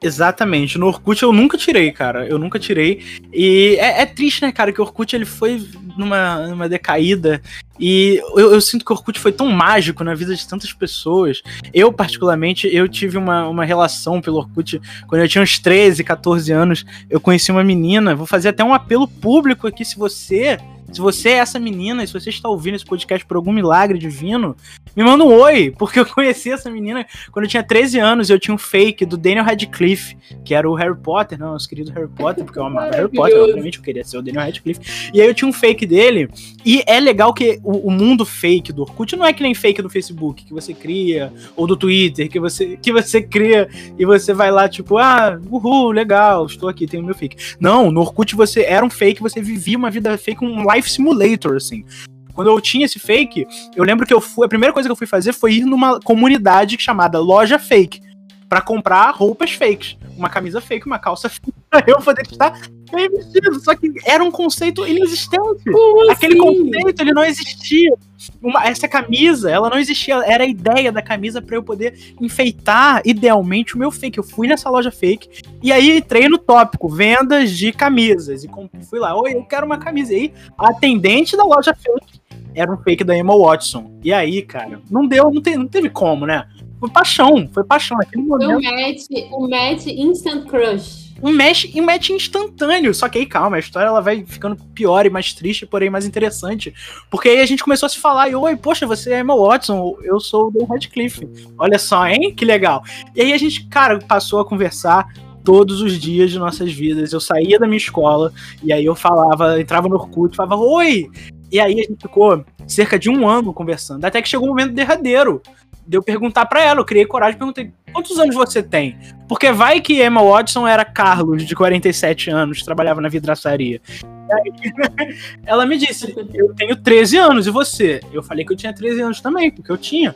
Exatamente. No Orkut eu nunca tirei, cara. Eu nunca tirei. E é, é triste, né, cara, que o Orkut ele foi numa, numa decaída. E eu, eu, sinto que o Orkut foi tão mágico na vida de tantas pessoas. Eu, particularmente, eu tive uma, uma relação pelo Orkut quando eu tinha uns 13, 14 anos. Eu conheci uma menina. Vou fazer até um apelo público aqui. Se você se você é essa menina, e se você está ouvindo esse podcast por algum milagre divino, me manda um oi, porque eu (laughs) conheci essa menina quando eu tinha 13 anos. Eu tinha um fake do Daniel Radcliffe, que era o Harry Potter, não, nosso querido Harry Potter, porque eu amava Harry Potter, obviamente eu queria ser o Daniel Radcliffe. E aí eu tinha um fake dele, e é legal que o, o mundo fake do Orkut não é que nem fake do Facebook, que você cria, ou do Twitter, que você, que você cria e você vai lá, tipo, ah, uhul, legal, estou aqui, tenho meu fake. Não, no Orkut você era um fake, você vivia uma vida fake, um live Life Simulator, assim. Quando eu tinha esse fake, eu lembro que eu fui. A primeira coisa que eu fui fazer foi ir numa comunidade chamada Loja Fake. Para comprar roupas fakes. Uma camisa fake, uma calça (laughs) fake. Pra eu poder estar bem vestido. Só que era um conceito inexistente. Como Aquele assim? conceito, ele não existia. Uma, essa camisa, ela não existia. Era a ideia da camisa para eu poder enfeitar idealmente o meu fake. Eu fui nessa loja fake e aí entrei no tópico, vendas de camisas. E fui lá, oi, eu quero uma camisa. E aí, a atendente da loja fake era um fake da Emma Watson. E aí, cara, não deu, não, te, não teve como, né? Foi paixão, foi paixão. Aquele momento. O match, o match Instant Crush. Um match, um match instantâneo. Só que aí, calma, a história ela vai ficando pior e mais triste, porém mais interessante. Porque aí a gente começou a se falar, e oi, poxa, você é Emma Watson, eu sou o Dan Radcliffe. Olha só, hein? Que legal. E aí a gente, cara, passou a conversar todos os dias de nossas vidas. Eu saía da minha escola e aí eu falava, entrava no Orkut, falava, oi! E aí a gente ficou cerca de um ano conversando. Até que chegou o um momento derradeiro de eu perguntar para ela. Eu criei coragem e perguntei: quantos anos você tem? Porque vai que Emma Watson era Carlos, de 47 anos, trabalhava na vidraçaria. (laughs) Ela me disse: Eu tenho 13 anos, e você? Eu falei que eu tinha 13 anos também, porque eu tinha.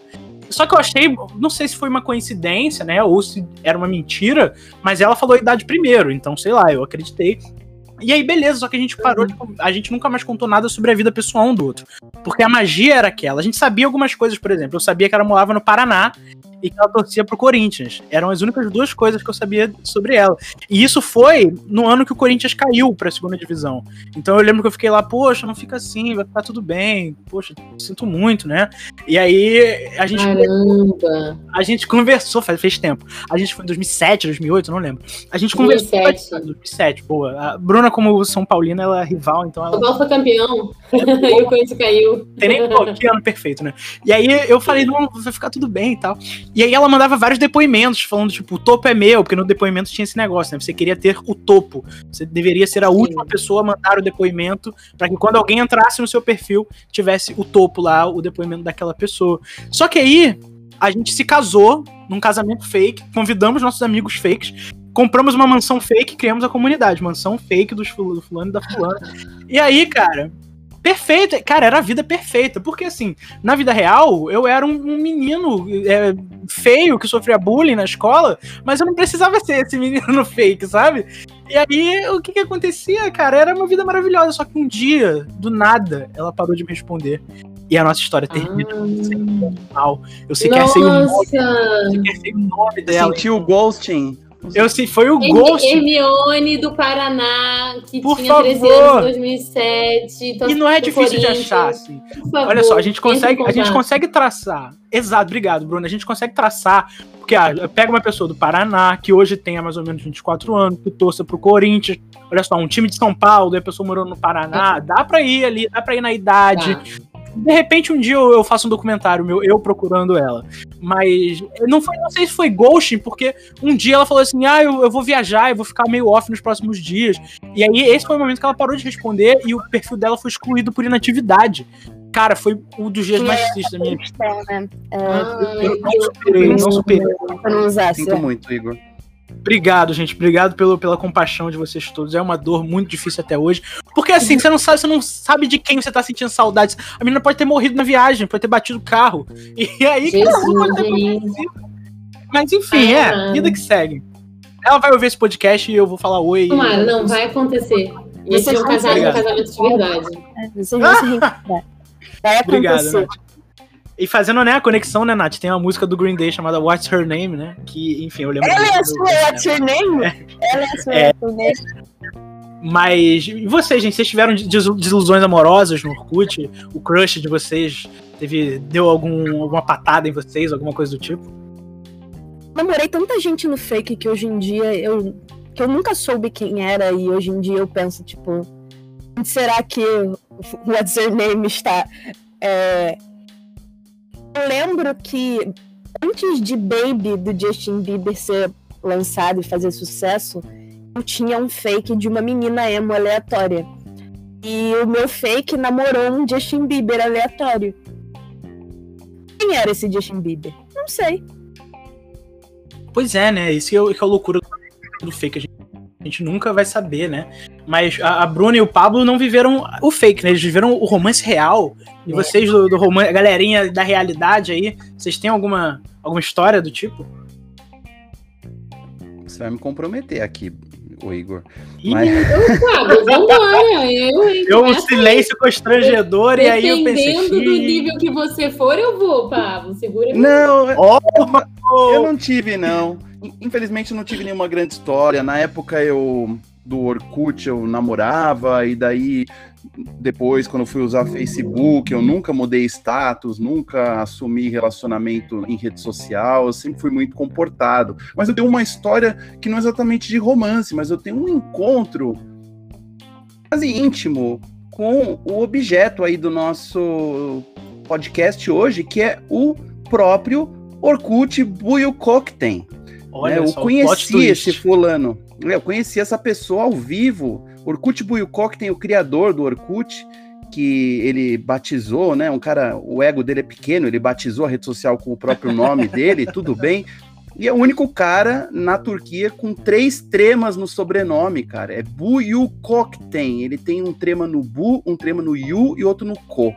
Só que eu achei, não sei se foi uma coincidência, né? Ou se era uma mentira, mas ela falou a idade primeiro, então sei lá, eu acreditei. E aí, beleza, só que a gente parou, tipo, a gente nunca mais contou nada sobre a vida pessoal um do outro. Porque a magia era aquela. A gente sabia algumas coisas, por exemplo. Eu sabia que ela morava no Paraná e que ela torcia pro Corinthians. Eram as únicas duas coisas que eu sabia sobre ela. E isso foi no ano que o Corinthians caiu pra segunda divisão. Então eu lembro que eu fiquei lá, poxa, não fica assim, vai ficar tudo bem. Poxa, sinto muito, né? E aí a gente. Caramba! A gente conversou, faz, fez tempo. A gente foi em 2007, 2008, não lembro. A gente conversou. 2007. 2007, boa. A Bruna, como São Paulina, ela é rival, então ela. O Paulo foi campeão. (laughs) e o Corinthians caiu. Tem nem pô, que ano perfeito, né? E aí eu falei, não, vai ficar tudo bem e tal. E aí ela mandava vários depoimentos, falando, tipo, o topo é meu, porque no depoimento tinha esse negócio, né? Você queria ter o topo. Você deveria ser a Sim. última pessoa a mandar o depoimento, para que quando alguém entrasse no seu perfil, tivesse o topo lá, o depoimento daquela pessoa. Só que aí, a gente se casou num casamento fake, convidamos nossos amigos fakes, compramos uma mansão fake, criamos a comunidade, mansão fake dos ful- do fulano e da fulana. E aí, cara, perfeito, cara, era a vida perfeita, porque assim, na vida real, eu era um, um menino é, feio que sofria bullying na escola, mas eu não precisava ser esse (laughs) menino fake, sabe? E aí, o que que acontecia, cara? Era uma vida maravilhosa, só que um dia, do nada, ela parou de me responder. E a nossa história termina mal. Eu sequer sei o nome, Nossa! eu sequer sei o nome dela. sentiu o ghosting? Eu sei, foi o Hermi- Ghost. Hermione do Paraná, que Por tinha 13 favor. anos em 2007. E não é difícil de achar, assim. Por favor, Olha só, a gente consegue, a gente consegue traçar. Exato, obrigado, Bruno. A gente consegue traçar, porque ah, pega uma pessoa do Paraná, que hoje tenha mais ou menos 24 anos, que torça pro Corinthians. Olha só, um time de São Paulo, e a pessoa morou no Paraná, dá pra ir ali, dá pra ir na idade. Tá. De repente, um dia eu, eu faço um documentário meu, eu procurando ela. Mas não foi, não sei se foi ghosting, porque um dia ela falou assim: ah, eu, eu vou viajar, eu vou ficar meio off nos próximos dias. E aí, esse foi o momento que ela parou de responder e o perfil dela foi excluído por inatividade. Cara, foi um dos dias mais tristes da minha vida. Questão, né? Ai, Eu não superei, não superei. Pra não Sinto muito, Igor. Obrigado, gente. Obrigado pelo, pela compaixão de vocês todos. É uma dor muito difícil até hoje. Porque assim, você não sabe, você não sabe de quem você tá sentindo saudades. A menina pode ter morrido na viagem, pode ter batido o carro. E aí, Jesus, tudo pode ter gente. acontecido. Mas enfim, é, vida que segue. Ela vai ouvir esse podcast e eu vou falar oi. Tomara, não, vai acontecer. E Vocês vão casar vão um casamento de verdade. Vocês vão se (laughs) reencontrar. Vai Obrigado, acontecer. Nath. E fazendo né, a conexão, né, Nath? Tem uma música do Green Day chamada What's Her Name, né? Que, enfim, eu lembro. Ela é a sua What's Your Name? Ela é a sua É. What's Your Name? Mas, e vocês, gente? Vocês tiveram desil- desilusões amorosas no Orkut? O crush de vocês teve, deu algum, alguma patada em vocês, alguma coisa do tipo? namorei tanta gente no fake que hoje em dia eu que eu nunca soube quem era e hoje em dia eu penso tipo onde será que o What's Your Name está É, eu lembro que antes de Baby do Justin Bieber ser lançado e fazer sucesso eu tinha um fake de uma menina emo aleatória e o meu fake namorou um Justin Bieber aleatório quem era esse Justin Bieber não sei Pois é, né? Isso que é, que é a loucura do fake. A gente, a gente nunca vai saber, né? Mas a, a Bruna e o Pablo não viveram o fake, né? Eles viveram o romance real. E É. vocês do, do romance, a galerinha da realidade aí, vocês têm alguma, alguma história do tipo? Você vai me comprometer aqui, o Igor. Ih, Mas- Eu, Pablo, (laughs) vambora. Eu, hein, Deu um silêncio constrangedor e aí eu pensei. Dependendo do "Ih, nível que você for, eu vou, Pablo. Segura aí. Não, eu não tive, não. In- Infelizmente, não tive nenhuma grande história. Na época, eu do Orkut, eu namorava, e daí, depois, quando fui usar Facebook, eu nunca mudei status, nunca assumi relacionamento em rede social, eu sempre fui muito comportado. Mas eu tenho uma história que não é exatamente de romance, mas eu tenho um encontro quase íntimo com o objeto aí do nosso podcast hoje, que é o próprio Orkut Buyukokten. Olha né? Eu conheci esse fulano. Eu conheci essa pessoa ao vivo. Orkut Buyukokten, o criador do Orkut, que ele batizou, né? Um cara, o ego dele é pequeno, ele batizou a rede social com o próprio nome (laughs) dele, tudo bem. E é o único cara na Turquia com três tremas no sobrenome, cara. É Buyukokten. Ele tem um trema no Bu, um trema no Yu e outro no Ko.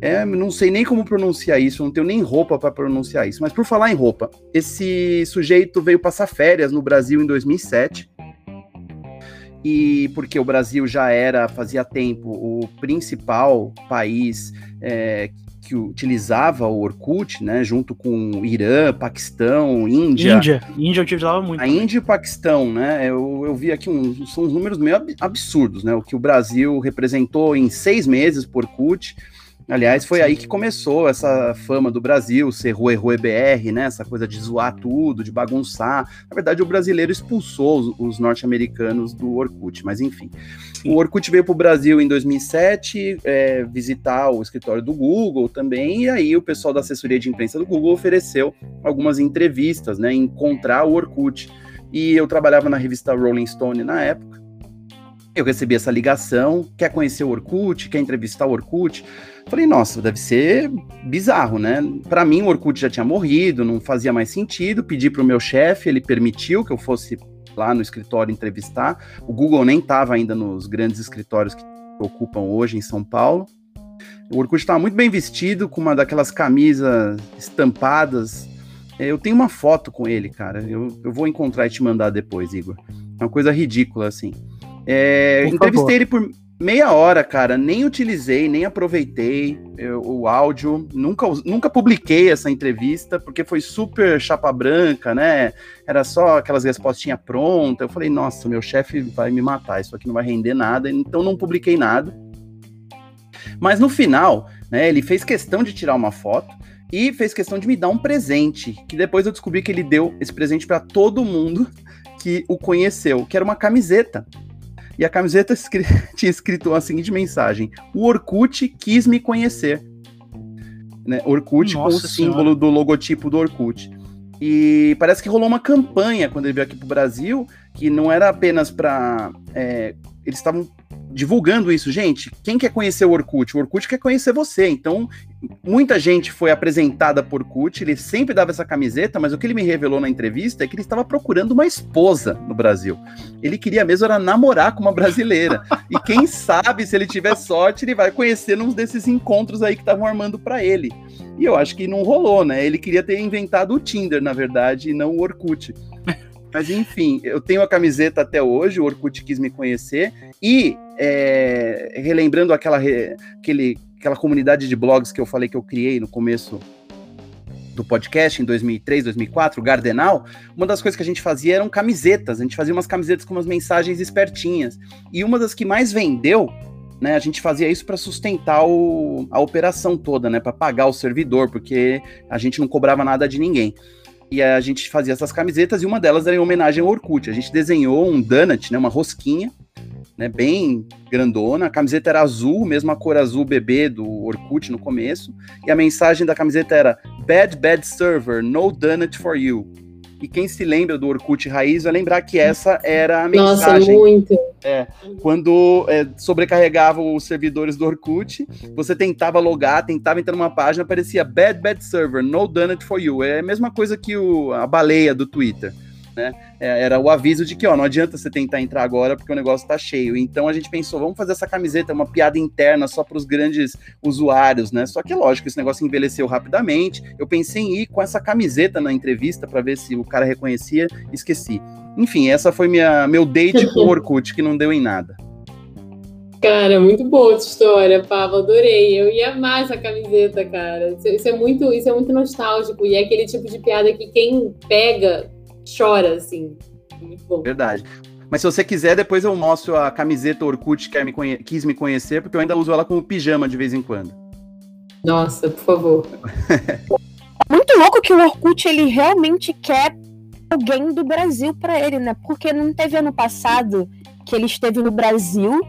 É, não sei nem como pronunciar isso, não tenho nem roupa para pronunciar isso. Mas por falar em roupa, esse sujeito veio passar férias no Brasil em 2007. E porque o Brasil já era, fazia tempo, o principal país é, que utilizava o Orkut, né, junto com Irã, Paquistão, Índia. Índia. Índia utilizava muito. A Índia e o Paquistão, né? Eu, eu vi aqui uns, são uns números meio ab- absurdos, né? O que o Brasil representou em seis meses por Orkut. Aliás, foi aí que começou essa fama do Brasil, ser Rue Rue BR, né? Essa coisa de zoar tudo, de bagunçar. Na verdade, o brasileiro expulsou os, os norte-americanos do Orkut, mas enfim. O Orkut veio para o Brasil em 2007 é, visitar o escritório do Google também, e aí o pessoal da assessoria de imprensa do Google ofereceu algumas entrevistas, né? Encontrar o Orkut. E eu trabalhava na revista Rolling Stone na época. Eu recebi essa ligação, quer conhecer o Orkut, quer entrevistar o Orkut. Falei, nossa, deve ser bizarro, né? Para mim, o Orkut já tinha morrido, não fazia mais sentido. Pedi para o meu chefe, ele permitiu que eu fosse lá no escritório entrevistar. O Google nem estava ainda nos grandes escritórios que ocupam hoje em São Paulo. O Orkut estava muito bem vestido, com uma daquelas camisas estampadas. Eu tenho uma foto com ele, cara. Eu, eu vou encontrar e te mandar depois, Igor. É uma coisa ridícula, assim. É, entrevistei ele por meia hora, cara. Nem utilizei, nem aproveitei eu, o áudio. Nunca, nunca publiquei essa entrevista, porque foi super chapa branca, né? Era só aquelas respostinhas prontas. Eu falei, nossa, meu chefe vai me matar, isso aqui não vai render nada. Então não publiquei nada. Mas no final, né, ele fez questão de tirar uma foto e fez questão de me dar um presente, que depois eu descobri que ele deu esse presente para todo mundo que o conheceu, que era uma camiseta e a camiseta escri (laughs) tinha escrito a seguinte mensagem: O Orkut quis me conhecer. Né? Orkut Nossa com o símbolo senhora. do logotipo do Orkut. E parece que rolou uma campanha quando ele veio aqui pro Brasil, que não era apenas para. É, eles estavam divulgando isso, gente. Quem quer conhecer o Orkut? O Orkut quer conhecer você. Então, muita gente foi apresentada por Orkut, ele sempre dava essa camiseta, mas o que ele me revelou na entrevista é que ele estava procurando uma esposa no Brasil. Ele queria mesmo era namorar com uma brasileira. e quem sabe, se ele tiver sorte, ele vai conhecer num desses encontros aí que estavam armando para ele. E eu acho que não rolou, né? Ele queria ter inventado o Tinder, na verdade, e não o Orkut. Mas enfim, eu tenho a camiseta até hoje, o Orkut quis me conhecer, e é, relembrando aquela, aquele, aquela comunidade de blogs que eu falei que eu criei no começo do podcast em 2003, 2004, o Gardenal, uma das coisas que a gente fazia eram camisetas. A gente fazia umas camisetas com umas mensagens espertinhas. E uma das que mais vendeu, né, a gente fazia isso para sustentar o, a operação toda, né, para pagar o servidor, porque a gente não cobrava nada de ninguém. E a gente fazia essas camisetas e uma delas era em homenagem ao Orkut. A gente desenhou um donut, né, uma rosquinha, né, bem grandona. A camiseta era azul, mesma cor azul bebê do Orkut no começo. E a mensagem da camiseta era Bad Bad Server, no donut for you. E quem se lembra do Orkut Raiz vai lembrar que essa era a mensagem. Nossa, muito. É, quando é, sobrecarregava os servidores do Orkut, você tentava logar, tentava entrar numa página, aparecia Bad Bad Server, no donut for you. É a mesma coisa que o, a baleia do Twitter né? É, era o aviso de que, ó, não adianta você tentar entrar agora porque o negócio tá cheio. Então a gente pensou, vamos fazer essa camiseta, uma piada interna só para os grandes usuários, né? Só que lógico, esse negócio envelheceu rapidamente. Eu pensei em ir com essa camiseta na entrevista para ver se o cara reconhecia, esqueci. Enfim, essa foi minha meu date com o Orkut, que não deu em nada. Cara, muito boa essa história, Pablo. Adorei. Eu ia amar essa camiseta, cara. Isso, isso, é muito, isso é muito nostálgico. E é aquele tipo de piada que quem pega chora, assim. Muito bom. Verdade. Mas se você quiser, depois eu mostro a camiseta Orkut que me conhe... quis me conhecer, porque eu ainda uso ela como pijama de vez em quando. Nossa, por favor. (laughs) Muito louco que o Orkut ele realmente quer alguém do Brasil para ele, né? Porque não teve ano passado que ele esteve no Brasil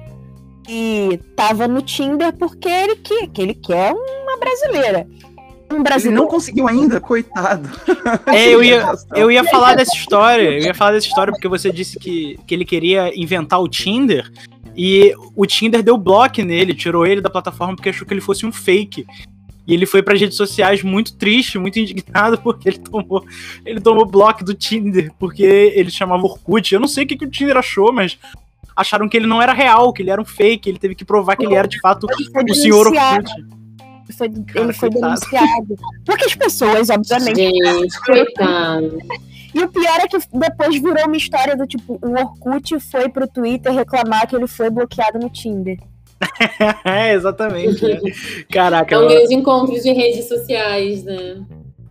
e tava no Tinder porque ele quer, que ele quer uma brasileira um brasileiro. Ele não conseguiu ainda, coitado. (laughs) É, eu ia, eu ia falar dessa história. Eu ia falar dessa história porque você disse que, que ele queria inventar o Tinder. E o Tinder deu bloco nele, tirou ele da plataforma porque achou que ele fosse um fake. E ele foi para as redes sociais muito triste, muito indignado, (laughs) porque ele tomou, ele tomou bloco do Tinder, porque ele chamava Orkut. Eu não sei o que, que o Tinder achou, mas acharam que ele não era real, que ele era um fake. Ele teve que provar que ele era de fato o senhor Orkut foi, Cara, ele foi coitado. denunciado. Porque as pessoas, obviamente. Gente, coitado. E o pior é que depois virou uma história do tipo, o Orkut foi pro Twitter reclamar que ele foi bloqueado no Tinder. (laughs) é, exatamente. Né? (laughs) Caraca. São meus encontros de redes sociais, né?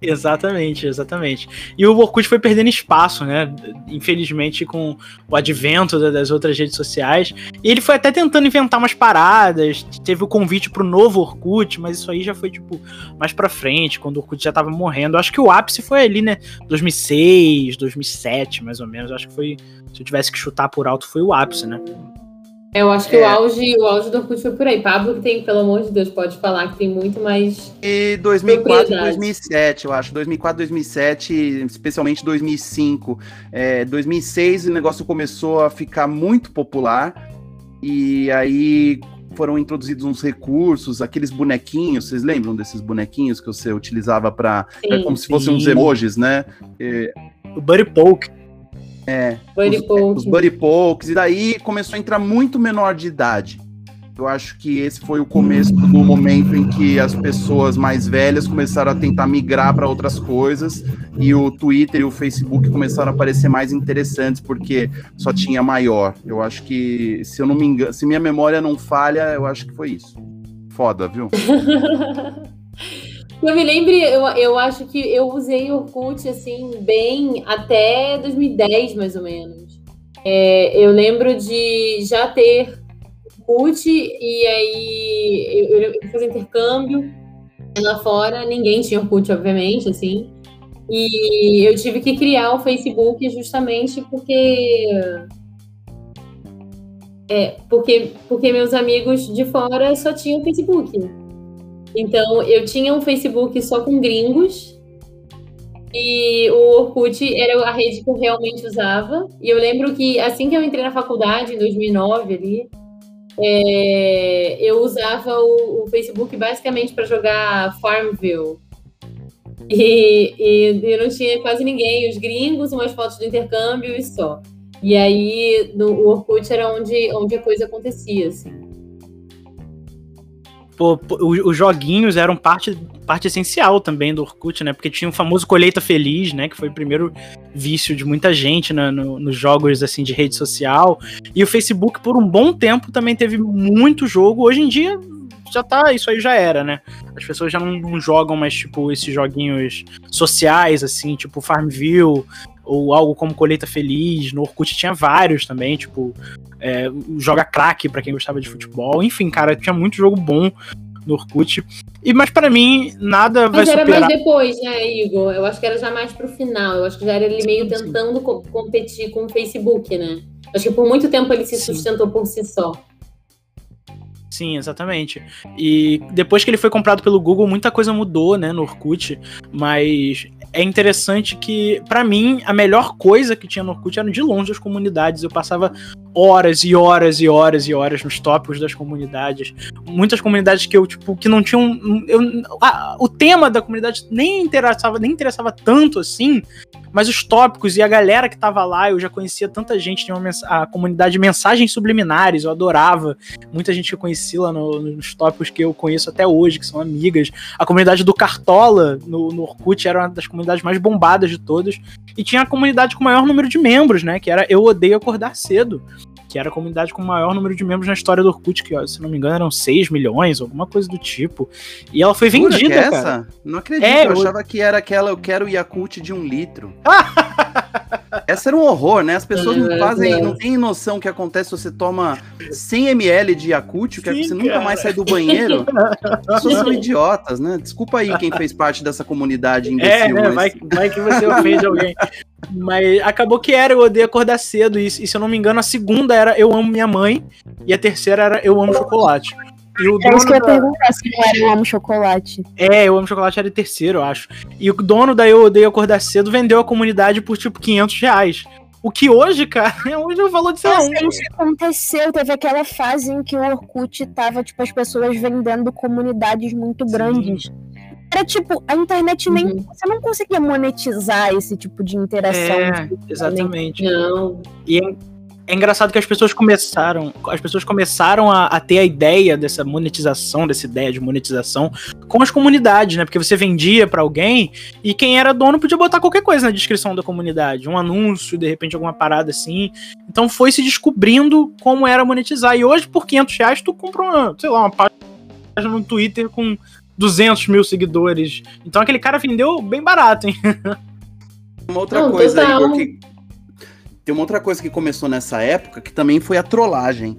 Exatamente, exatamente. E o Orkut foi perdendo espaço, né? Infelizmente, com o advento das outras redes sociais. E ele foi até tentando inventar umas paradas. Teve o convite pro novo Orkut, mas isso aí já foi, tipo, mais pra frente, quando o Orkut já tava morrendo. Acho que o ápice foi ali, né? 2006, 2007, mais ou menos. Acho que foi. Se eu tivesse que chutar por alto, foi o ápice, né? Eu acho que é. o, auge, o auge do Orkut foi por aí. Pablo, que tem, pelo amor de Deus, pode falar que tem muito mais. E 2004 e 2007, eu acho. 2004, 2007, especialmente 2005. É, 2006 o negócio começou a ficar muito popular. E aí foram introduzidos uns recursos, aqueles bonequinhos, vocês lembram desses bonequinhos que você utilizava para é como se fossem uns emojis, né? É... O Buddy Poke. É. Buddy os, os Buddy Pokes. E daí começou a entrar muito menor de idade. Eu acho que esse foi o começo do momento em que as pessoas mais velhas começaram a tentar migrar para outras coisas e o Twitter e o Facebook começaram a parecer mais interessantes porque só tinha maior. Eu acho que, se eu não me engano, se minha memória não falha, eu acho que foi isso. Foda, viu? (laughs) Eu me lembro, eu, eu acho que eu usei Orkut, assim, bem até 2010, mais ou menos. É, eu lembro de já ter Orkut e aí eu, eu fiz intercâmbio lá fora, ninguém tinha Orkut, obviamente, assim. E eu tive que criar o Facebook justamente porque é, porque, porque meus amigos de fora só tinham Facebook. Então, eu tinha um Facebook só com gringos. E o Orkut era a rede que eu realmente usava. E eu lembro que assim que eu entrei na faculdade, em 2009 ali, é, eu usava o, o Facebook basicamente para jogar Farmville. E, e não tinha quase ninguém, os gringos, umas fotos de intercâmbio e só. E aí, no, o Orkut era onde, onde a coisa acontecia, assim pô, os joguinhos eram parte, parte essencial também do Orkut, né? Porque tinha o famoso Colheita Feliz, né? Que foi o primeiro vício de muita gente né? no, nos jogos assim de rede social. E o Facebook, por um bom tempo, também teve muito jogo. Hoje em dia, já tá, isso aí já era, né? As pessoas já não, não, jogam mais, tipo, esses joguinhos sociais, assim, tipo Farmville, ou algo como Colheita Feliz. No Orkut tinha vários também, tipo, é, joga crack para quem gostava de futebol. Enfim, cara, tinha muito jogo bom no Orkut. E, mas para mim, nada mas vai superar... Mas era mais depois, né, Igor? Eu acho que era já mais pro final. Eu acho que já era ele meio sim, tentando co competir com o Facebook, né? Acho que por muito tempo ele se sim. sustentou por si só. Sim, exatamente. E depois que ele foi comprado pelo Google, muita coisa mudou, né, no Orkut, mas é interessante que, para mim, a melhor coisa que tinha no Orkut eram de longe as comunidades. Eu passava horas e horas e horas e horas nos tópicos das comunidades. Muitas comunidades que eu, tipo, que não tinham. Eu, a, o tema da comunidade nem interessava, nem interessava tanto assim, mas os tópicos e a galera que tava lá, eu já conhecia tanta gente, tinha uma a comunidade de mensagens subliminares, eu adorava. Muita gente que eu conheci lá no, nos tópicos que eu conheço até hoje, que são amigas. A comunidade do Cartola no, no Orkut era uma das comunidades mais bombadas de todas. E tinha a comunidade com o maior número de membros, né? Que era Eu Odeio Acordar Cedo que era a comunidade com o maior número de membros na história do Orkut, que, se não me engano, eram 6 milhões, alguma coisa do tipo. E ela foi vendida, que é essa? Cara. Não acredito, é, eu, eu achava que era aquela, eu quero o Yakult de um litro. (laughs) essa era um horror, né? As pessoas não é, fazem, é. não têm noção o que acontece se você toma 100 ml de Yakult, que é você nunca mais sai do banheiro. As pessoas são idiotas, né? Desculpa aí quem fez parte dessa comunidade (laughs) imbecil. É, né? mas... vai, vai que você ofende alguém. (laughs) Mas acabou que era Eu Odeio Acordar Cedo, e, e, se eu não me engano, a segunda era Eu Amo Minha Mãe, e a terceira era Eu Amo Chocolate. E o é isso que eu ia perguntar se não era Eu Amo Chocolate. É, Eu Amo Chocolate era o terceiro, eu acho. E o dono da Eu Odeio Acordar Cedo vendeu a comunidade por tipo 500 reais. O que hoje, cara, hoje (laughs) eu valor de sei lá. Isso aconteceu, teve aquela fase em que o Orkut tava, tipo, as pessoas vendendo comunidades muito grandes. Era tipo, a internet nem. Uhum. Você não conseguia monetizar esse tipo de interação. É, exatamente. Não. E é, é, engraçado que as pessoas começaram. As pessoas começaram a, a, ter a ideia dessa monetização, dessa ideia de monetização, com as comunidades, né? Porque você vendia para alguém e quem era dono podia botar qualquer coisa na descrição da comunidade. Um anúncio, de repente, alguma parada assim. Então foi se descobrindo como era monetizar. E hoje, por 500 reais, tu compra uma, sei lá, uma página no Twitter com 200 mil seguidores. Então aquele cara vendeu bem barato, hein? (laughs) Uma outra Não, coisa, total. Igor, que... Tem uma outra coisa que começou nessa época, que também foi a trollagem.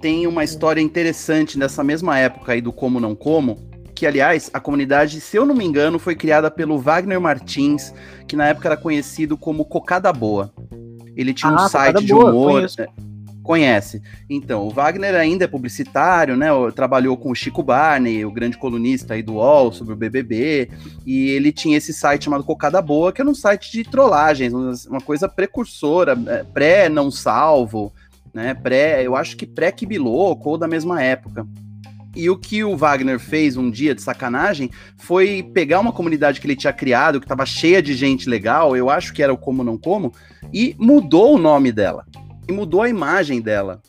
Tem uma história interessante nessa mesma época aí do Como Não Como, que, aliás, a comunidade, se eu não me engano, foi criada pelo Wagner Martins, que na época era conhecido como Cocada Boa. Ele tinha um Ah, site Cocada de Boa, humor. conheço. Conhece. Então, o Wagner ainda é publicitário, né? Trabalhou com o Chico Barney, o grande colunista aí do UOL sobre o BBB, e ele tinha esse site chamado Cocada Boa, que era um site de trollagens, uma coisa precursora, é, pré-não salvo, né? Pré, eu acho que pré-Kibiloco ou da mesma época. E o que o Wagner fez um dia de sacanagem foi pegar uma comunidade que ele tinha criado, que estava cheia de gente legal, eu acho que era o Como Não Como, e mudou o nome dela. E mudou a imagem dela.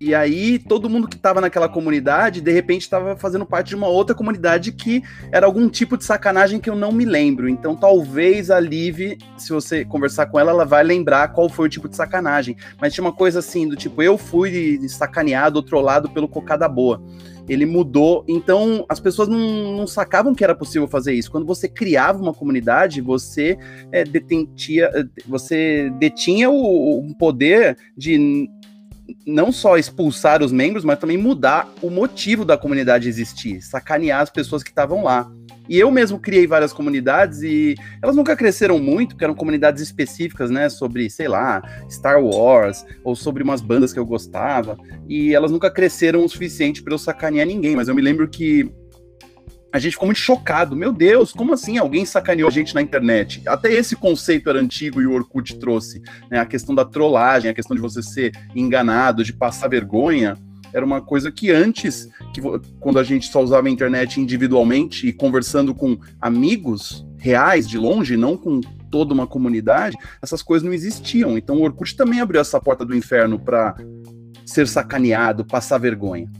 E aí, todo mundo que estava naquela comunidade, de repente, estava fazendo parte de uma outra comunidade que era algum tipo de sacanagem que eu não me lembro. Então, talvez a Liv, se você conversar com ela, ela vai lembrar qual foi o tipo de sacanagem. Mas tinha uma coisa assim, do tipo, eu fui sacaneado trollado pelo Cocada Boa. Ele mudou, então as pessoas não, não sacavam que era possível fazer isso. Quando você criava uma comunidade, você é, detentia, você detinha o, o poder de não só expulsar os membros, mas também mudar o motivo da comunidade existir, sacanear as pessoas que estavam lá. E eu mesmo criei várias comunidades e elas nunca cresceram muito, porque eram comunidades específicas, né, sobre, sei lá, Star Wars, ou sobre umas bandas que eu gostava, e elas nunca cresceram o suficiente para eu sacanear ninguém, mas eu me lembro que a gente ficou muito chocado. Meu Deus, como assim alguém sacaneou a gente na internet? Até esse conceito era antigo e o Orkut trouxe, né? A questão da trollagem, a questão de você ser enganado, de passar vergonha, era uma coisa que antes, que quando a gente só usava a internet individualmente e conversando com amigos reais de longe, não com toda uma comunidade, essas coisas não existiam. Então o Orkut também abriu essa porta do inferno para ser sacaneado, passar vergonha.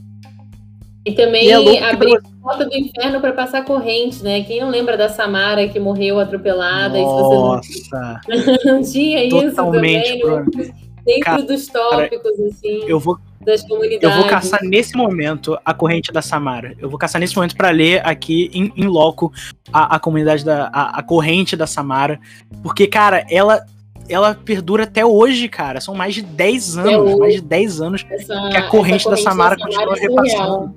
E também E é abrir a porta do inferno para passar corrente, né? Quem não lembra da Samara que morreu atropelada? E se Nossa, não, (laughs) não tinha isso também Bruno. dentro Cara, dos tópicos, assim, Eu vou, das comunidades. eu vou caçar nesse momento a corrente da Samara. Eu vou caçar nesse momento pra ler aqui em, loco a, a comunidade da a, a corrente da Samara, porque cara, ela ela perdura até hoje, cara. São mais de 10 Até anos, mais de 10 anos Essa- que a corrente essa da Samara é continua surreal.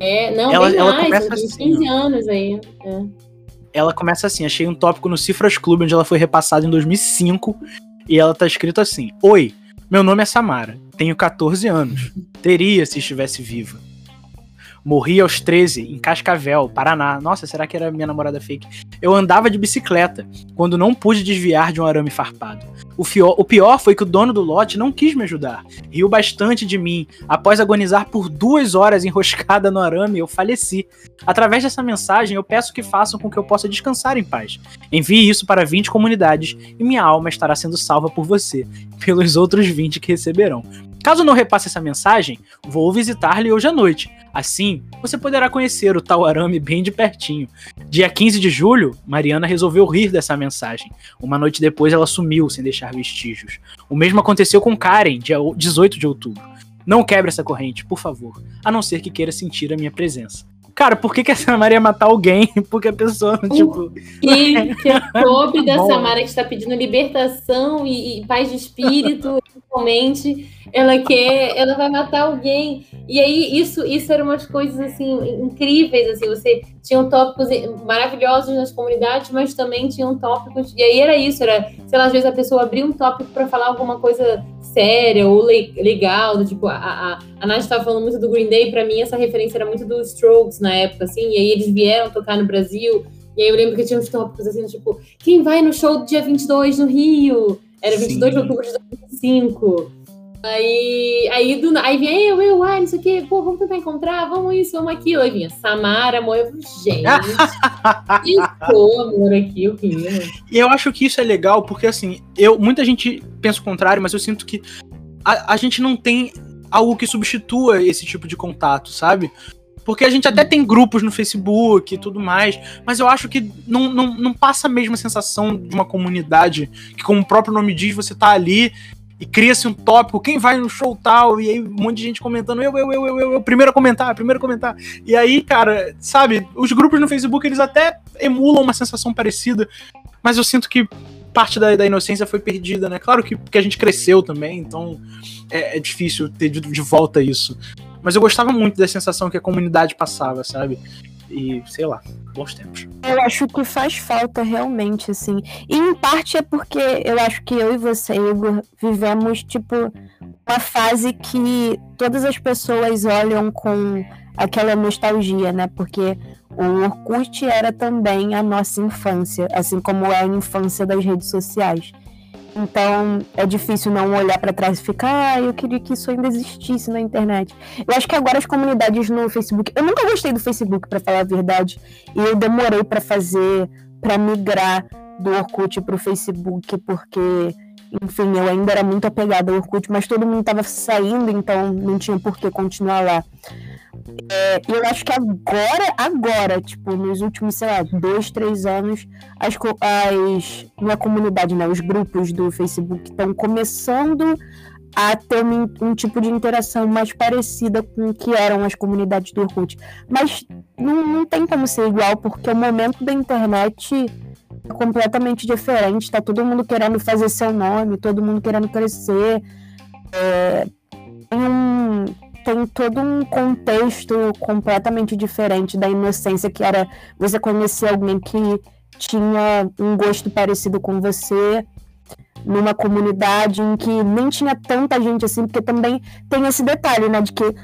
É, não, Ela- ela mais, começa assim, 15 anos aí. É. ela começa assim: achei um tópico no Cifras Club, onde ela foi repassada em 2005, e ela tá escrito assim: Oi, meu nome é Samara, tenho 14 anos. Teria se estivesse viva. Morri aos 13, em Cascavel, Paraná. Nossa, será que era minha namorada fake? Eu andava de bicicleta, quando não pude desviar de um arame farpado. O, o pior foi que o dono do lote não quis me ajudar. Riu bastante de mim. Após agonizar por duas horas enroscada no arame, eu faleci. Através dessa mensagem, eu peço que façam com que eu possa descansar em paz. Envie isso para 20 comunidades e minha alma estará sendo salva por você, pelos outros 20 que receberão. Caso não repasse essa mensagem, vou visitar-lhe hoje à noite. Assim, você poderá conhecer o tal arame bem de pertinho. Dia 15 de julho, Mariana resolveu rir dessa mensagem. Uma noite depois, ela sumiu sem deixar vestígios. O mesmo aconteceu com Karen, dia 18 de outubro. Não quebre essa corrente, por favor, a não ser que queira sentir a minha presença. Cara, por que, que essa Maria ia matar alguém? (laughs) Porque a pessoa, tipo. E que (laughs) é pobre da Bom. Samara que está pedindo libertação e, e paz de espírito, principalmente, ela quer, ela vai matar alguém. E aí isso, isso eram umas coisas assim incríveis, assim, você tinha tópicos maravilhosos nas comunidades, mas também tinham tópicos. E aí era isso, era, sei lá, às vezes a pessoa abria um tópico para falar alguma coisa séria ou le- legal, do tipo, a, a, a Nath estava falando muito do Green Day, para mim essa referência era muito dos Strokes na época, assim, e aí eles vieram tocar no Brasil. E aí eu lembro que tinha uns tópicos assim, tipo, quem vai no show do dia 22 no Rio? Era 22 de Sim. outubro de 2005. Aí, aí, do, aí vinha eu, eu, ai, não sei o quê, pô, vamos tentar encontrar, vamos isso, vamos aquilo. Aí vinha Samara, amor, eu falei, gente, isso, (laughs) amor, aqui, o que? E eu acho que isso é legal porque, assim, eu muita gente pensa o contrário, mas eu sinto que a, a gente não tem algo que substitua esse tipo de contato, sabe? Porque a gente até tem grupos no Facebook e tudo mais, mas eu acho que não, não, não passa a mesma sensação de uma comunidade que, como o próprio nome diz, você tá ali e cria-se um tópico, quem vai no show tal, e aí um monte de gente comentando, eu, eu, eu, eu, eu, eu, primeiro a comentar, primeiro a comentar. E aí, cara, sabe, os grupos no Facebook, eles até emulam uma sensação parecida, mas eu sinto que parte da, da inocência foi perdida, né? Claro que, que a gente cresceu também, então é, é difícil ter de, de volta isso. Mas eu gostava muito da sensação que a comunidade passava, sabe? E, sei lá, bons tempos. Eu acho que faz falta realmente, assim. E em parte é porque eu acho que eu e você, Igor, vivemos, tipo, uma fase que todas as pessoas olham com aquela nostalgia, né? Porque o Orkut era também a nossa infância, assim como é a infância das redes sociais. Então é difícil não olhar para trás e ficar, ah, eu queria que isso ainda existisse na internet. Eu acho que agora as comunidades no Facebook, eu nunca gostei do Facebook para falar a verdade, e eu demorei para fazer, para migrar do Orkut para o Facebook, porque enfim, eu ainda era muito apegada ao Orkut, mas todo mundo estava saindo, então não tinha por que continuar lá. É, eu acho que agora, agora, tipo, nos últimos, sei lá, dois, três anos, as, as na comunidade, né, os grupos do Facebook estão começando a ter um, um, tipo de interação mais parecida com o que eram as comunidades do Orkut. Mas não, não tem como ser igual, porque o momento da internet é completamente diferente. Está todo mundo querendo fazer seu nome, todo mundo querendo crescer. É, tem um tem todo um contexto completamente diferente da inocência que era você conhecer alguém que tinha um gosto parecido com você numa comunidade em que nem tinha tanta gente assim, porque também tem esse detalhe, né, de que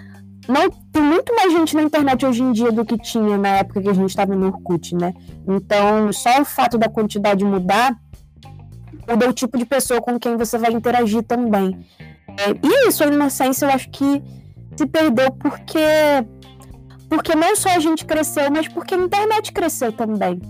não tem muito mais gente na internet hoje em dia do que tinha na época que a gente estava no Orkut, né? Então, só o fato da quantidade mudar muda o tipo de pessoa com quem você vai interagir também. É, e isso, a inocência, eu acho que se perdeu porque porque não só a gente cresceu, mas porque a internet cresceu também.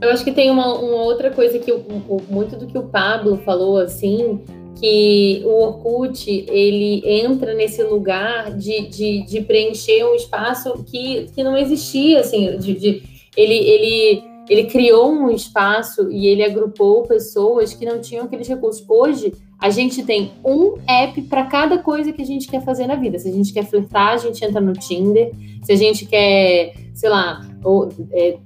Eu acho que tem uma, uma outra coisa que o, muito do que o Pablo falou assim, que o Orkut ele entra nesse lugar de, de, de preencher um espaço que, que não existia, assim, de, de ele, ele, ele criou um espaço e ele agrupou pessoas que não tinham aqueles recursos. Hoje a gente tem um app para cada coisa que a gente quer fazer na vida. Se a gente quer flertar, a gente entra no Tinder. Se a gente quer, sei lá, ou, é,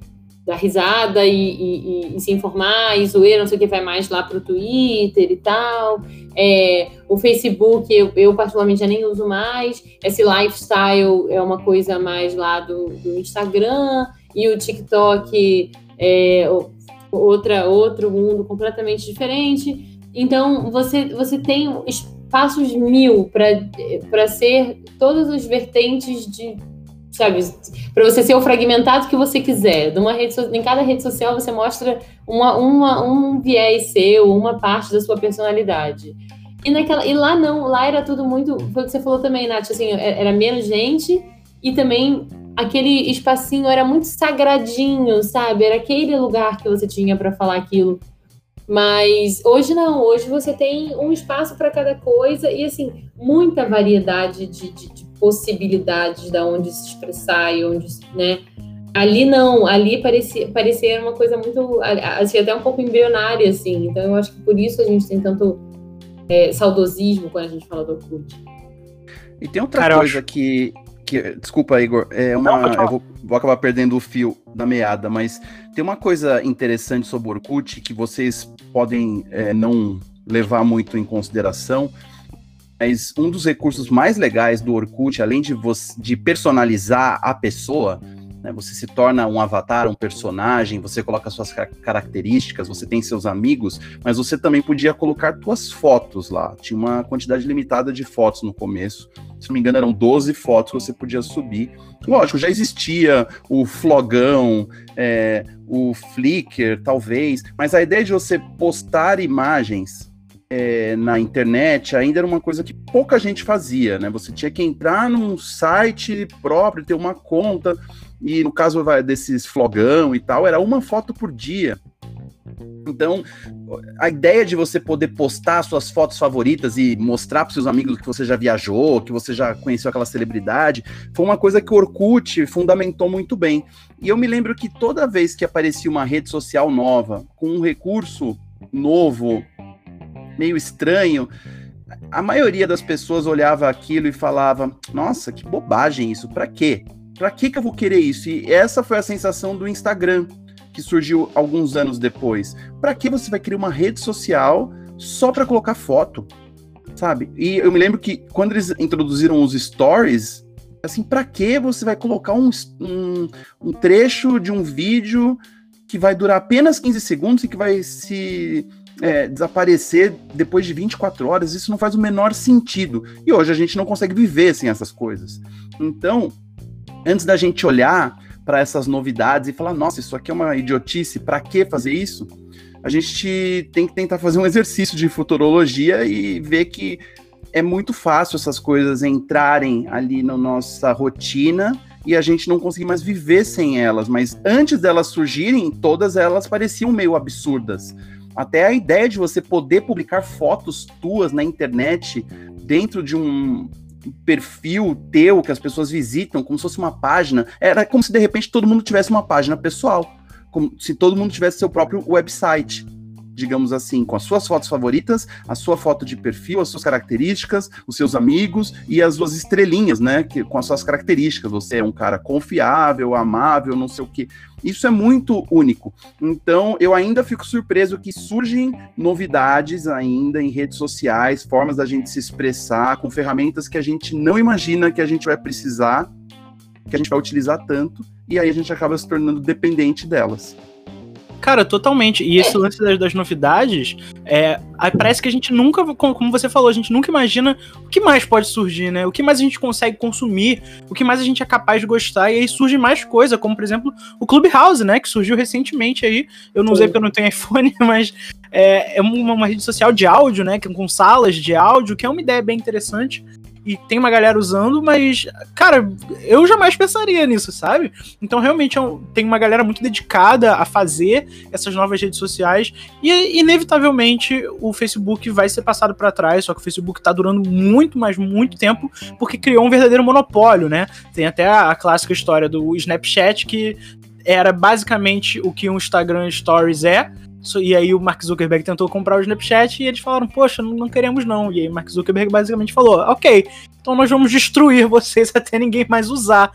dar risada e, e, e, se informar, e zoeira, não sei o que, vai mais lá pro Twitter e tal. É, o Facebook, eu, eu, particularmente já nem uso mais. Esse lifestyle é uma coisa mais lá do, do Instagram. E o TikTok é outra, outro mundo completamente diferente. Então, você, você tem espaços mil para ser todas as vertentes de. Sabe? Para você ser o fragmentado que você quiser. Numa rede em cada rede social você mostra uma, uma, um viés seu, uma parte da sua personalidade. E, naquela, e lá não, lá era tudo muito. Foi o que você falou também, Nath, assim, é, era menos gente e também aquele espacinho era muito sagradinho, sabe? Era aquele lugar que você tinha para falar aquilo. Mas hoje não, hoje você tem um espaço para cada coisa e assim, muita variedade de, de, de possibilidades da onde se expressar e onde, né? Ali não, ali parecia, parecia uma coisa muito, assim, até um pouco embrionária, assim. Então eu acho que por isso a gente tem tanto é, saudosismo quando a gente fala do Orkut. E tem outra Cara, coisa acho... que, que, desculpa, Igor, é uma, não, eu vou, vou, acabar perdendo o fio da meada, mas tem uma coisa interessante sobre o Orkut que vocês podem é, não levar muito em consideração, mas um dos recursos mais legais do Orkut, além de, você, de personalizar a pessoa, né, você se torna um avatar, um personagem, você coloca suas características, você tem seus amigos, mas você também podia colocar suas fotos lá. Tinha uma quantidade limitada de fotos no começo. Se não me engano, eram 12 fotos que você podia subir. Lógico, já existia o Flogão, é, o Flickr, talvez, mas a ideia de você postar imagens é, na internet ainda era uma coisa que pouca gente fazia, né? Você tinha que entrar num site próprio, ter uma conta e no caso desses flogão e tal, era uma foto por dia. Então, a ideia de você poder postar suas fotos favoritas e mostrar para seus amigos que você já viajou, que você já conheceu aquela celebridade, foi uma coisa que o Orkut fundamentou muito bem. E eu me lembro que toda vez que aparecia uma rede social nova, com um recurso novo, meio estranho. A maioria das pessoas olhava aquilo e falava: Nossa, que bobagem isso, pra quê? Pra que, que eu vou querer isso? E essa foi a sensação do Instagram, que surgiu alguns anos depois. Pra que você vai criar uma rede social só pra colocar foto? Sabe? E eu me lembro que quando eles introduziram os stories, assim, pra que você vai colocar um, um, um trecho de um vídeo que vai durar apenas 15 segundos e que vai se é, desaparecer depois de 24 horas, isso não faz o menor sentido. E hoje a gente não consegue viver sem essas coisas. Então, antes da gente olhar para essas novidades e falar, nossa, isso aqui é uma idiotice, para que fazer isso? A gente tem que tentar fazer um exercício de futurologia e ver que é muito fácil essas coisas entrarem ali na nossa rotina e a gente não conseguir mais viver sem elas. Mas antes delas surgirem, todas elas pareciam meio absurdas. Até a ideia de você poder publicar fotos tuas na internet dentro de um perfil teu que as pessoas visitam, como se fosse uma página, era como se de repente todo mundo tivesse uma página pessoal, como se todo mundo tivesse seu próprio website digamos assim, com as suas fotos favoritas, a sua foto de perfil, as suas características, os seus amigos e as suas estrelinhas, né? Que, com as suas características. Você é um cara confiável, amável, não sei o que. Isso é muito único. Então, eu ainda fico surpreso que surgem novidades ainda em redes sociais, formas da gente se expressar, com ferramentas que a gente não imagina que a gente vai precisar, que a gente vai utilizar tanto, e aí a gente acaba se tornando dependente delas. Cara, totalmente. E esse lance das, das novidades, é, parece que a gente nunca, como você falou, a gente nunca imagina o que mais pode surgir, né? O que mais a gente consegue consumir, o que mais a gente é capaz de gostar, e aí surge mais coisa, como por exemplo o Clubhouse, né? Que surgiu recentemente aí. Eu não usei porque eu não tenho (laughs) iPhone, mas é, é uma, uma, rede social de áudio, né? Com salas de áudio, que é uma ideia bem interessante e tem uma galera usando, mas, cara, eu jamais pensaria nisso, sabe? Então, realmente, é tem uma galera muito dedicada a fazer essas novas redes sociais e, inevitavelmente, o Facebook vai ser passado para trás, só que o Facebook tá durando muito, mas muito tempo, porque criou um verdadeiro monopólio, né? Tem até a clássica história do Snapchat, que era basicamente o que um Instagram Stories é, e aí o Mark Zuckerberg tentou comprar o Snapchat e eles falaram, poxa, não, queremos não. E aí o Mark Zuckerberg basicamente falou, ok, então nós vamos destruir vocês (laughs) até ninguém mais usar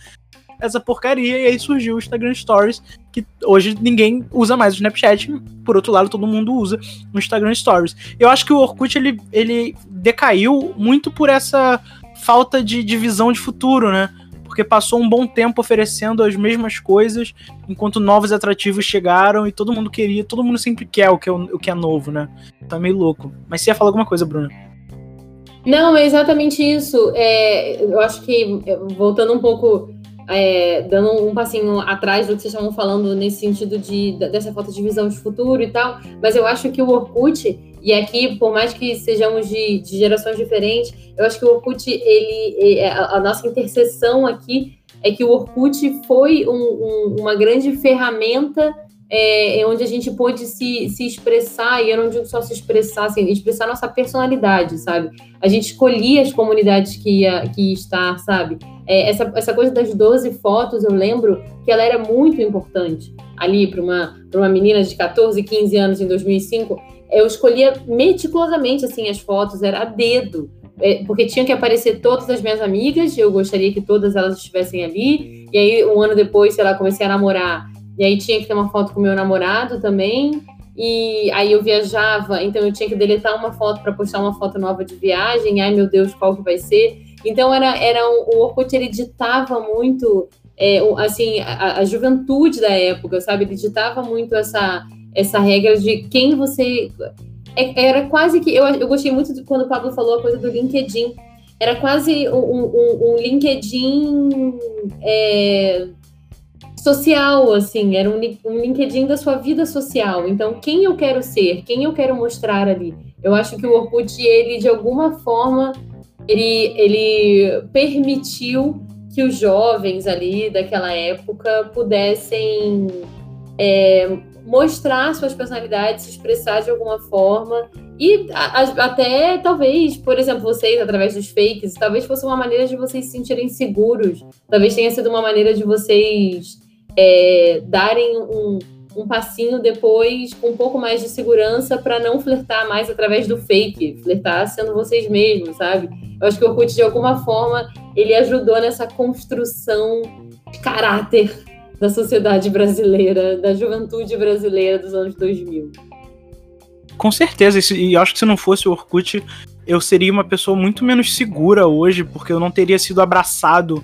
essa porcaria. E aí surgiu o Instagram Stories, que hoje ninguém usa mais o Snapchat. Por outro lado, todo mundo usa o Instagram Stories. Eu acho que o Orkut, ele, ele decaiu muito por essa falta de, de visão de futuro, né? Porque passou um bom tempo oferecendo as mesmas coisas, enquanto novos atrativos chegaram e todo mundo queria, todo mundo sempre quer o que é, o que é novo, né? Tá meio louco. Mas você ia falar alguma coisa, Bruna? Não, é exatamente isso. É, eu acho que, é, voltando um pouco, é, dando um passinho atrás do que vocês estavam falando, nesse sentido de, dessa falta de visão de futuro e tal, mas eu acho que o Orkut e aqui, por mais que sejamos de, de gerações diferentes, eu acho que o Orkut, ele, é, a, a nossa interseção aqui é que o Orkut foi um, um, uma grande ferramenta é, onde a gente pôde se, se expressar, e eu não digo só se expressar, assim, expressar nossa personalidade, sabe? A gente escolhia as comunidades que ia, que ia estar, sabe? É, essa, essa coisa das 12 fotos, eu lembro que ela era muito importante ali para uma, uma menina de 14, 15 anos em 2005 eu escolhia meticulosamente assim as fotos, era a dedo, é, porque tinha que aparecer todas as minhas amigas, eu gostaria que todas elas estivessem ali. E aí um ano depois, sei lá, comecei a namorar, e aí tinha que ter uma foto com meu namorado também. E aí eu viajava, então eu tinha que deletar uma foto para postar uma foto nova de viagem. Ai meu Deus, qual que vai ser? Então era, era o Orkut ele ditava muito, é, assim, a, a, juventude da época, sabe? Ele ditava muito essa essa regra de quem você. É, era quase que. Eu, eu gostei muito de quando o Pablo falou a coisa do LinkedIn. Era quase um, um, um LinkedIn é, social, assim. Era um, um LinkedIn da sua vida social. Então, quem eu quero ser? Quem eu quero mostrar ali? Eu acho que o Orkut, ele, de alguma forma, ele, ele permitiu que os jovens ali daquela época pudessem é, mostrar suas personalidades, se expressar de alguma forma. E a, a, até, talvez, por exemplo, vocês, através dos fakes, talvez fosse uma maneira de vocês se sentirem seguros. Talvez tenha sido uma maneira de vocês é, darem um, um passinho depois com um pouco mais de segurança para não flertar mais através do fake, flertar sendo vocês mesmos, sabe? Eu acho que o Orkut, de alguma forma, ele ajudou nessa construção de caráter da sociedade brasileira, da juventude brasileira dos anos 2000. Com certeza, e acho que se não fosse o Orkut, eu seria uma pessoa muito menos segura hoje, porque eu não teria sido abraçado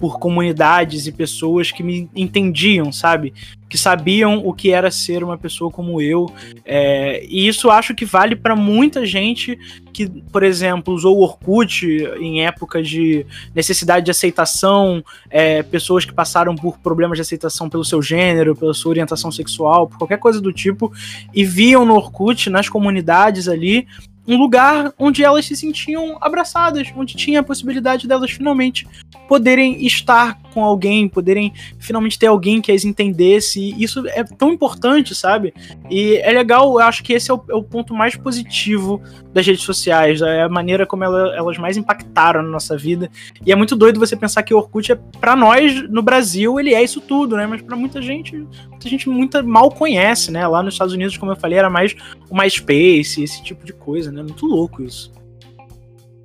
por comunidades e pessoas que me entendiam, sabe? Que sabiam o que era ser uma pessoa como eu. É, e isso acho que vale para muita gente que, por exemplo, usou o Orkut em épocas de necessidade de aceitação, é, pessoas que passaram por problemas de aceitação pelo seu gênero, pela sua orientação sexual, por qualquer coisa do tipo, e viam no Orkut, nas comunidades ali, um lugar onde elas se sentiam abraçadas, onde tinha a possibilidade delas finalmente poderem estar com alguém, poderem finalmente ter alguém que as entendesse. Isso é tão importante, sabe? E é legal, eu acho que esse é o, é o ponto mais positivo das redes sociais, é a maneira como ela, elas mais impactaram na nossa vida. E é muito doido você pensar que o Orkut é para nós no Brasil, ele é isso tudo, né? Mas para muita gente, muita gente muita mal conhece, né? Lá nos Estados Unidos, como eu falei, era mais o MySpace, esse tipo de coisa, né? Muito louco isso.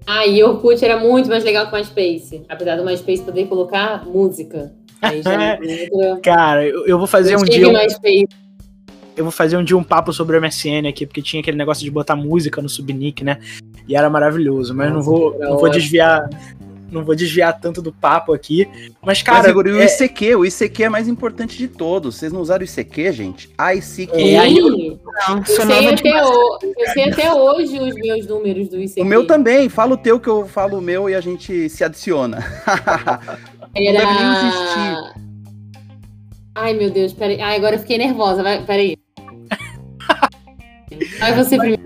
Ah, e Orkut era muito mais legal que o MySpace. Apesar do MySpace poder colocar música. Aí já (laughs) Cara, eu, eu vou fazer eu um dia. Um... Eu vou fazer um dia um papo sobre o MSN aqui, porque tinha aquele negócio de botar música no subnick, né? E era maravilhoso, mas Nossa, não vou, não vou desviar não vou desviar tanto do papo aqui. Mas, cara. Mas, Igor, é... o ICQ, o ICQ é mais importante de todos. Vocês não usaram o ICQ, gente? ICQ. É, eu... Não, eu, sei até o... eu sei até hoje os meus números do ICQ. O meu também. Fala o teu que eu falo o meu e a gente se adiciona. (laughs) Era... Não deve nem existir. Ai, meu Deus, peraí. Ai, agora eu fiquei nervosa. Vai, peraí. (laughs) Vai você primeiro.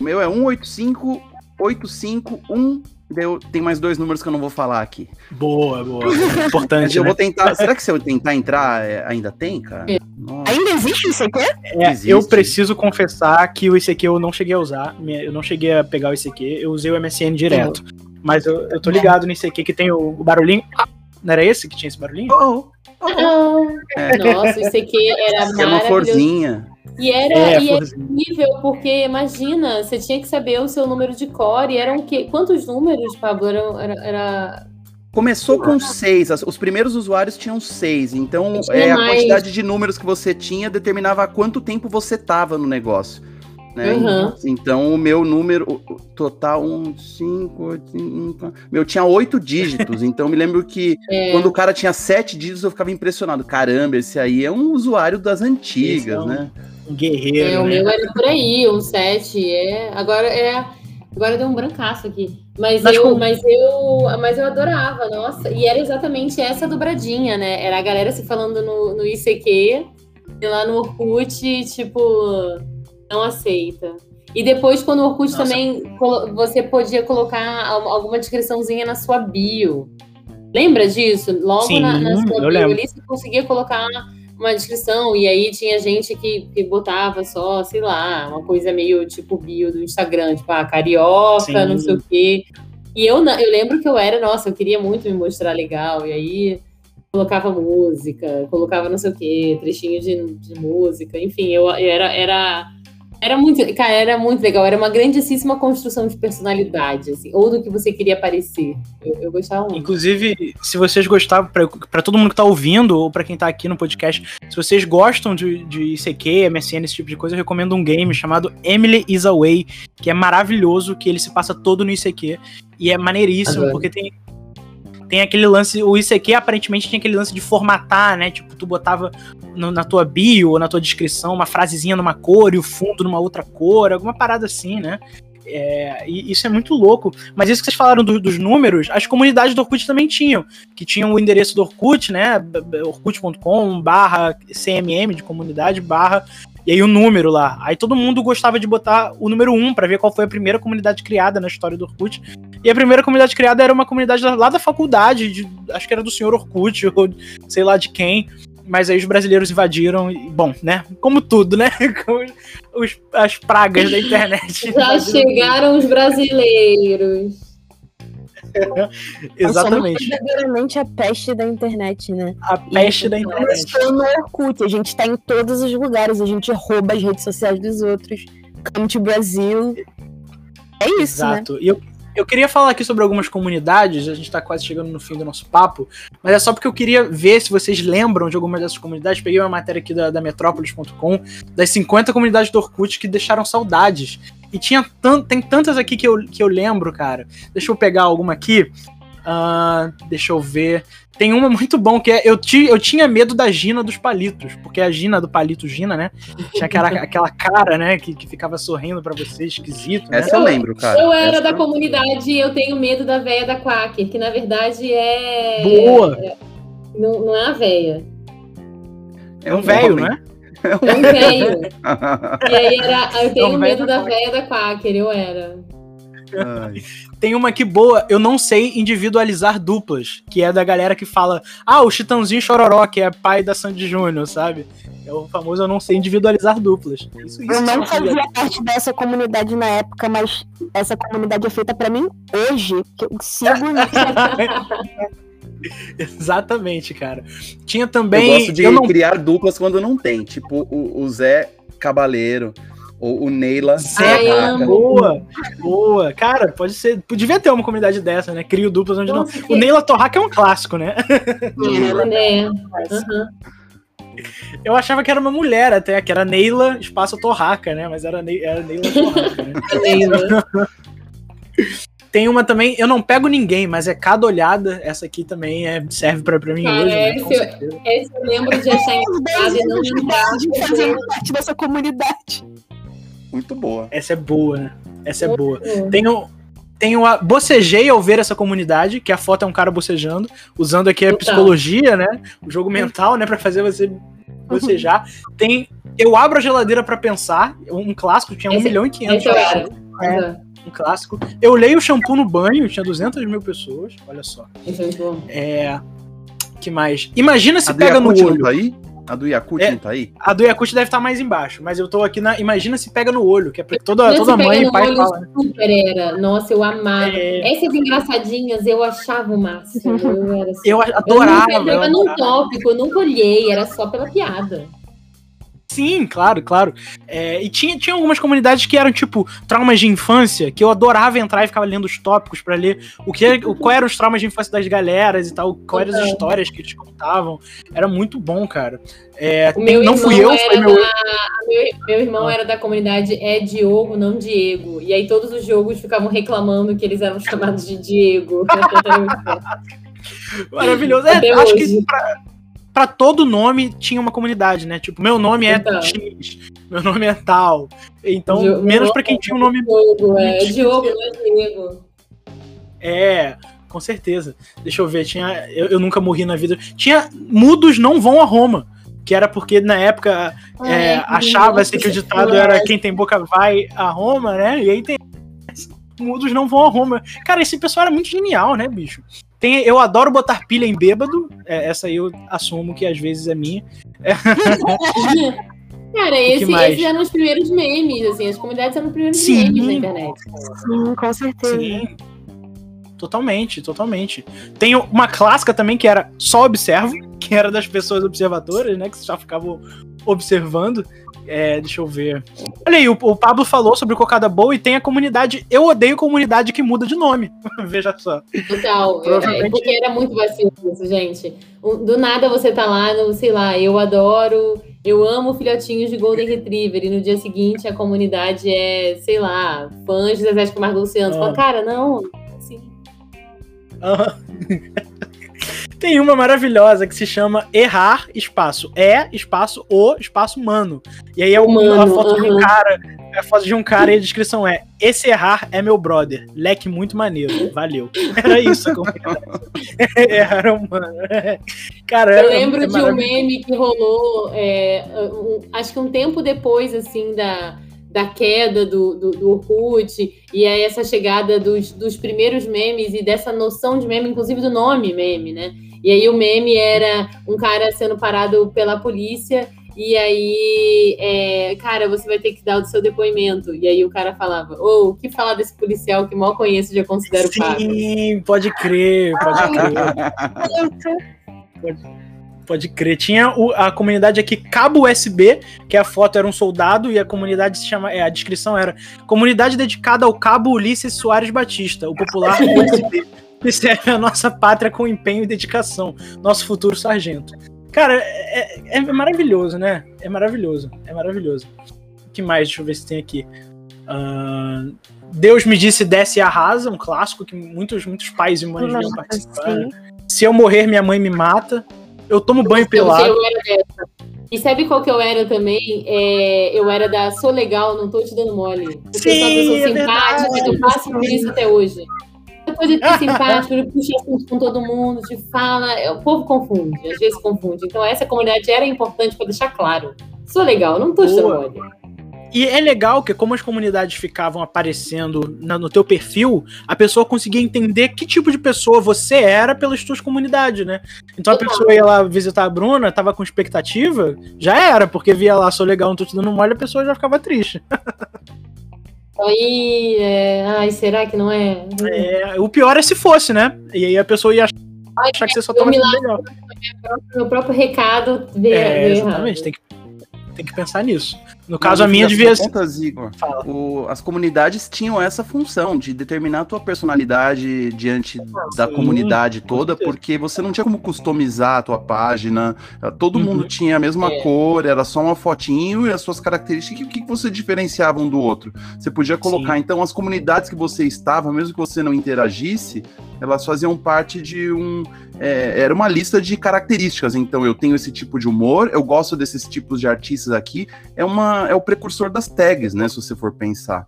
O meu é 185 851 Deu, tem mais dois números que eu não vou falar aqui. Boa, boa. Importante. eu né? vou tentar. Será que se eu tentar entrar, é, ainda tem, cara? É. Ainda existe o ICQ? É, existe. eu preciso confessar que o ICQ eu não cheguei a usar. Eu não cheguei a pegar o ICQ, eu usei o MSN direto. Mas eu, eu tô ligado no ICQ que tem o, o barulhinho. Ah, não era esse que tinha esse barulhinho? Oh, oh. É. Nossa, o ICQ era maravilhoso. É uma florzinha. E era, é, e era incrível, porque imagina, você tinha que saber o seu número de core. Eram que, quantos números, Pablo? Era, era, era... Começou com seis. Os primeiros usuários tinham seis. Então, é, a quantidade de números que você tinha determinava quanto tempo você tava no negócio. Né? Uhum. Então, o meu número total, um, cinco, oito, meu tinha oito dígitos. (laughs) então, me lembro que é. quando o cara tinha sete dígitos, eu ficava impressionado. Caramba, esse aí é um usuário das antigas, é né? Um guerreiro. É, o né? meu era por aí, um 7. É, agora é. Agora deu um brancaço aqui. Mas, mas, eu, mas, eu, mas eu adorava, nossa. E era exatamente essa dobradinha, né? Era a galera se falando no, no ICQ e lá no Orkut, tipo, não aceita. E depois, quando o Orkut nossa. também, você podia colocar alguma descriçãozinha na sua bio. Lembra disso? Logo Sim, na, na sua bio ali, você conseguia colocar uma descrição, e aí tinha gente que, que botava só, sei lá, uma coisa meio tipo bio do Instagram, tipo, ah, carioca, Sim. não sei o quê. E eu, eu lembro que eu era, nossa, eu queria muito me mostrar legal, e aí colocava música, colocava não sei o quê, trechinho de, de música, enfim, eu, eu era, era era muito, cara, era muito legal. Era uma grandíssima construção de personalidade, assim, ou do que você queria parecer. Eu, eu gostava muito. Inclusive, se vocês gostavam, para todo mundo que tá ouvindo, ou para quem tá aqui no podcast, se vocês gostam de, de ICQ, MSN, esse tipo de coisa, eu recomendo um game chamado Emily is Away, que é maravilhoso, que ele se passa todo no ICQ. E é maneiríssimo, Adoro. porque tem, tem aquele lance, o ICQ aparentemente tinha aquele lance de formatar, né? Tipo, tu botava no, na tua bio ou na tua descrição uma frasezinha numa cor e o fundo numa outra cor, alguma parada assim, né? É, e isso é muito louco. Mas isso que vocês falaram do, dos números, as comunidades do Orkut também tinham. Que tinham o endereço do Orkut, né? orkut.com barra CMM de comunidade barra e aí o número lá. Aí todo mundo gostava de botar o número 1 para ver qual foi a primeira comunidade criada na história do Orkut. E a primeira comunidade criada era uma comunidade lá da faculdade, de, acho que era do senhor Orkut, (laughs) ou sei lá de quem. Mas aí os brasileiros invadiram, e, bom, né? Como tudo, né? (laughs) Como os, as pragas da internet. Já chegaram os brasileiros. (laughs) Exatamente. Verdadeiramente a peste da internet, né? A peste da internet. No Orkut, a gente tá em todos os lugares, a gente rouba as redes sociais dos outros. Come to Brasil. É isso, né? Exato. E eu, eu queria falar aqui sobre algumas comunidades, a gente tá quase chegando no fim do nosso papo, mas é só porque eu queria ver se vocês lembram de algumas dessas comunidades. Peguei uma matéria aqui da, da Metrópolis.com, das 50 comunidades do Orkut que deixaram saudades. E tinha tem tantas aqui que eu, que eu lembro, cara. Deixa eu pegar alguma aqui. Ah, deixa eu ver. Tem uma muito bom que é. Eu, ti, eu tinha medo da Gina dos palitos, porque a Gina do palito Gina, né? Tinha aquela, (laughs) aquela cara, né? Que, que ficava sorrindo pra você, esquisito. Né? Essa eu lembro, cara. Eu era Essa da eu- comunidade eu tenho medo da véia da Quaker, que na verdade é. Boa! Não, não é a véia. É um velho, né? É um velho. (laughs) e aí era. Eu tenho É um medo da véia da Quaker, eu era. Tem uma aqui boa, eu não sei individualizar duplas, que é da galera que fala, ah, o Chitãozinho Chororó, que é pai da Sandy Júnior, sabe? É o famoso eu não sei individualizar duplas. Isso, isso Eu não é fazia parte dessa comunidade na época, mas essa comunidade é feita pra mim hoje, que eu sigo (laughs) Exatamente, cara. Tinha Eu também. gosto de eu não criar duplas quando não tem. Tipo o, o Zé Cabaleiro ou o Neila. Boa, boa. Cara, pode ser. Devia ter uma comunidade dessa, né? Crio duplas onde não. O Neila Torraca é um clássico, né? (laughs) É. Aham. Eu achava que era uma mulher até, que era Neila espaço Torraca, né? Mas era, Ne era Neila Torraca, né? (laughs) Neila. (laughs) Tem uma também, eu não pego ninguém, mas é cada olhada. Essa aqui também é, serve pra, pra mim Cara, hoje, né? Esse-. Esse eu lembro de achar engraçado e não lembrar. de fazer parte dessa comunidade. Muito boa. Essa é boa, né? Essa é boa. Tenho, tenho a. Bocejei ao ver essa comunidade, que a foto é um cara bocejando, usando aqui a Total. psicologia, né? O jogo mental, né? Pra fazer você (laughs) bocejar. Tem. Eu abro a geladeira pra pensar, um clássico, tinha 1 Esse- milhão e 500 Esse eu era. É, um clássico. Eu leio o shampoo no banho, tinha 200 mil pessoas, olha só. Esse é. É. Que mais? Imagina se pega no olho. tá aí? A do Yakut É. não tá aí? A do Yakut deve estar mais embaixo, mas eu tô aqui na. Imagina se pega no olho, que é porque toda, toda mãe e pai olho, fala. né? super era. Nossa, eu amava. É, Essas engraçadinhas eu achava o máximo. (laughs) Eu, era assim. eu Eu adorava. nunca eu entrava num tópico, eu nunca olhei, era só pela piada. Sim, claro, claro. É, e tinha, tinha algumas comunidades que eram, tipo, traumas de infância, que eu adorava entrar e ficava lendo os tópicos pra ler o que o, qual eram os traumas de infância das galeras e tal, quais eram as histórias que eles contavam. Era muito bom, cara. É, não fui eu, foi meu. da- meu, meu irmão Ah. era da comunidade É Diogo, não Diego. E aí todos os jogos ficavam reclamando que eles eram (laughs) chamados de Diego. (laughs) Maravilhoso. É, acho hoje. que pra, pra todo nome tinha uma comunidade, né? Tipo, meu nome é Então. X, meu nome é tal. Então, Diogo- menos pra quem tinha um nome. Diogo, é. Diogo, é Diego. É, com certeza. Deixa eu ver, tinha. Eu, eu nunca morri na vida. Tinha. Mudos não vão a Roma. Que era porque na época é, Ai, achava-se que o ditado era quem tem boca vai a Roma, né? E aí tem. Mudos não vão a Roma. Cara, esse pessoal era muito genial, né, bicho? Tem, eu adoro botar pilha em bêbado. É, essa aí eu assumo que às vezes é minha. (laughs) Cara, esse, esses eram os primeiros memes, assim, as comunidades eram os primeiros Sim. memes na internet. Sim, com certeza. Sim. Totalmente, totalmente. Tem uma clássica também que era só observo, que era das pessoas observadoras, né? Que só ficavam observando. É, deixa eu ver. Olha aí, o, o Pablo falou sobre cocada boa e tem a comunidade. Eu odeio comunidade que muda de nome. (laughs) Veja só. Total. Provavelmente- É, porque era muito vacilo isso, gente. Do nada você tá lá no, sei lá, eu adoro, eu amo filhotinhos de Golden Retriever, e no dia seguinte a comunidade é, sei lá, fãs de Zezé de Camargo Luciano. Você Ah. fala, cara, não, assim. Aham. (laughs) Tem uma maravilhosa que se chama Errar Espaço. É espaço o espaço humano. E aí é uma Humano, foto de um cara. É a foto de um cara e a descrição é: Esse errar é meu brother. Leque muito maneiro. Valeu. (laughs) Era isso a (laughs) errar humano. (laughs) Cara, Eu é- lembro é de um meme que rolou, é, um- acho que um tempo depois, assim, da, da queda do, do, do Orkut, e aí essa chegada dos, dos primeiros memes e dessa noção de meme, inclusive do nome meme, né? E aí o meme era um cara sendo parado pela polícia E aí, é, cara, você vai ter que dar o seu depoimento. E aí o cara falava, ô, o que falar desse policial que mal conheço e já considero pago? Sim, pode crer, pode crer. pode, pode crer. Tinha o- a comunidade aqui Cabo USB, que a foto era um soldado e a comunidade se chama, é, a descrição era comunidade dedicada ao Cabo Ulisses Soares Batista, o popular (laughs) USB, que serve a nossa pátria com empenho e dedicação, nosso futuro sargento. Cara, é, é- é maravilhoso, né? É maravilhoso, é maravilhoso. O que mais? Deixa eu ver se tem aqui. Ahn, Deus me disse desce e arrasa, um clássico que muitos, muitos pais e mães iam participar. Sim. Se eu morrer, minha mãe me mata. Eu tomo banho pelado. eu era dessa. E sabe qual que eu era também? É, eu era da sou legal, não tô te dando mole. Porque Sim, eu sou é simpática, verdade. eu passo por isso até hoje. Coisa de ser simpático, (laughs) de puxar assunto com todo mundo, de fala, é, o povo confunde, às vezes confunde. Então essa comunidade era importante para deixar claro. Sou legal, não tô Boa. mole. E é legal que, como as comunidades ficavam aparecendo na- no teu perfil, a pessoa conseguia entender que tipo de pessoa você era pelas tuas comunidades, né? Então a pessoa ia lá visitar a Bruna, tava com expectativa, já era, porque via lá, sou legal, não tô te dando mole, a pessoa já ficava triste. (laughs) Aí, é, ai, será que não é? É, o pior é se fosse, né? E aí a pessoa ia achar Ai, que você só eu tava me sendo legal. Meu próprio recado veio, É, veio exatamente, errado. tem que, tem que pensar nisso. No caso, a minha devia ser. Contas, Igor, Fala. o- as comunidades tinham essa função de determinar a tua personalidade diante da sim, comunidade com toda, porque você não tinha como customizar a tua página, eh, todo Uhum. mundo tinha a mesma É. cor, era só uma fotinho e as suas características, o que, que você diferenciava um do outro? Você podia colocar, então, as comunidades que você estava, mesmo que você não interagisse, elas faziam parte de um. é, era uma lista de características. Então, eu tenho esse tipo de humor, eu gosto desses tipos de artistas aqui. É, uma, é o precursor das tags, né? Se você for pensar.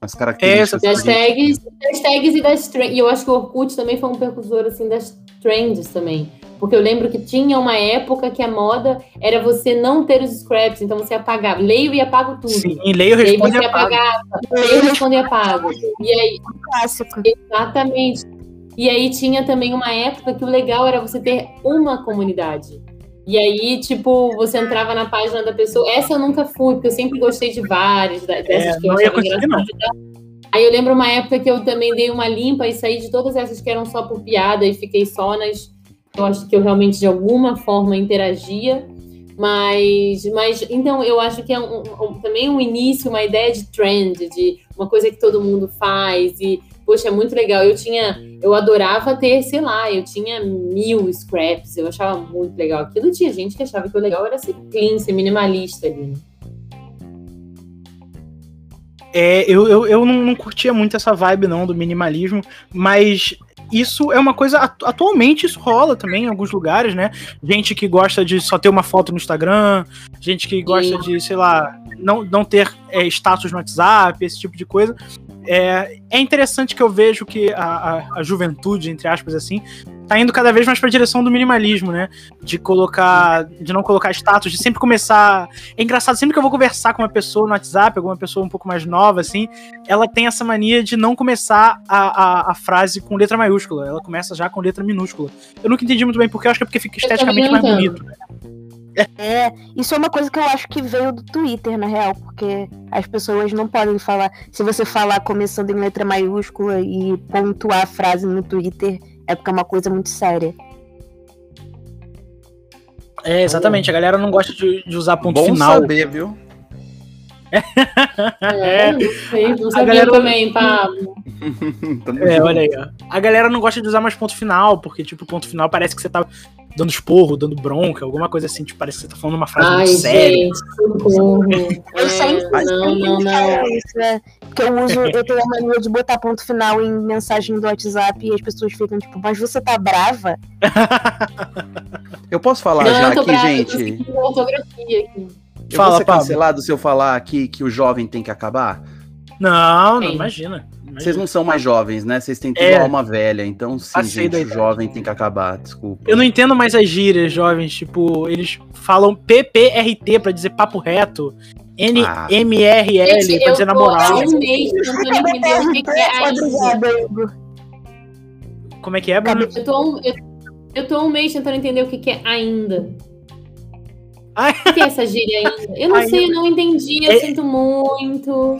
As características. Das ali. tags, das tags e das trends. E eu acho que o Orkut também foi um precursor assim, das trends também. Porque eu lembro que tinha uma época que a moda era você não ter os scraps, então você apagava. Leio e apago tudo. Sim, leio, E aí responde você e apaga. apagava, leio, responde e apago. E aí, Clássico. exatamente. E aí tinha também uma época que o legal era você ter uma comunidade. E aí, tipo, você entrava na página da pessoa. Essa eu nunca fui, porque eu sempre gostei de várias, da- dessas É, que eu achava. Aí eu lembro uma época que eu também dei uma limpa e saí de todas essas que eram só por piada e fiquei só nas. Eu acho que eu realmente de alguma forma interagia. Mas, mas então eu acho que é um- um- também um início, uma ideia de trend, de uma coisa que todo mundo faz. E, poxa, é muito legal. Eu tinha, eu adorava ter, sei lá, eu tinha mil scraps, eu achava muito legal. Aquilo tinha gente que achava que o legal era ser clean, ser minimalista ali. né? É, eu, eu, eu não, não curtia muito essa vibe, não, do minimalismo, mas isso é uma coisa. atu- Atualmente isso rola também em alguns lugares, né? Gente que gosta de só ter uma foto no Instagram, gente que gosta de, sei lá, não, não ter é, status no WhatsApp, esse tipo de coisa. É, é interessante que eu vejo que a, a, a juventude, entre aspas, assim, tá indo cada vez mais pra direção do minimalismo, né? De colocar. De não colocar status, de sempre começar. É engraçado, sempre que eu vou conversar com uma pessoa no WhatsApp, alguma pessoa um pouco mais nova, assim, ela tem essa mania de não começar a, a, a frase com letra maiúscula. Ela começa já com letra minúscula. Eu nunca entendi muito bem porque eu acho que é porque fica esteticamente mais bonito. É, isso é uma coisa que eu acho que veio do Twitter, na real, porque as pessoas não podem falar. Se você falar começando em letra maiúscula e pontuar a frase no Twitter, é porque é uma coisa muito séria. É, exatamente. A galera não gosta de, de usar ponto Bom final. saber, viu? É, não sei, não sabia galera- também, Pablo. (laughs) Tamo É, olha aí, ó. A galera não gosta de usar mais ponto final, porque, tipo, ponto final parece que você tá dando esporro, dando bronca, alguma coisa assim, tipo, parece que você tá falando uma frase Ai, muito séria. Eu sempre É, não, não, não. É isso, é. Porque eu uso, eu tenho a mania de botar ponto final em mensagem do WhatsApp e as pessoas ficam tipo, mas você tá brava? (laughs) Eu posso falar Não, já eu tô aqui, brava, eu tô gente? a ortografia aqui. Eu Fala, vou ser Pablo. cancelado se eu falar aqui que o jovem tem que acabar? Não, não, imagina. Vocês não são mais jovens, né? Vocês têm tudo É. alma velha. Então, sim, Passei gente, o jovem tem que acabar. Desculpa. Eu não entendo mais as gírias, jovens. Tipo, eles falam PPRT pra dizer papo reto. Ah. NMRL Gente, pra eu dizer tô namorar. há um mês tentando entender o que, que é. (laughs) Como é que é, Bruno? Eu tô, um, eu, eu tô um mês tentando entender o que, que é ainda. Ai. O que é essa gíria ainda? Eu não Ainda. sei, eu não entendi, eu É- sinto muito.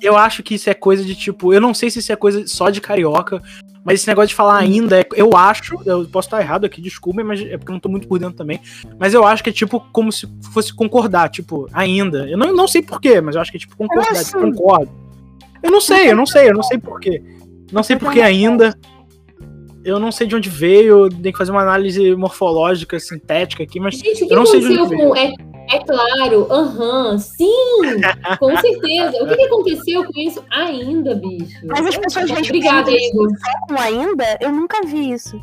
Eu acho que isso é coisa de tipo. Eu não sei se isso é coisa só de carioca, mas esse negócio de falar ainda, é- eu acho. Eu posso estar errado aqui, desculpem, mas é porque eu não tô muito por dentro também. Mas eu acho que é tipo como se fosse concordar, tipo, ainda. Eu não, não sei porquê, mas eu acho que é tipo concordar, tipo, concordo. Eu não sei, eu não sei, eu não sei porquê. Não sei porquê ainda. Eu não sei de onde veio, tem que fazer uma análise morfológica, sintética aqui, mas Gente, o que Eu não sei de aconteceu onde com. É, é claro, aham, sim, com (laughs) certeza. O que, que aconteceu com isso ainda, bicho? Mas as pessoas Obrigada, respondem Igor. com ainda, eu nunca vi isso.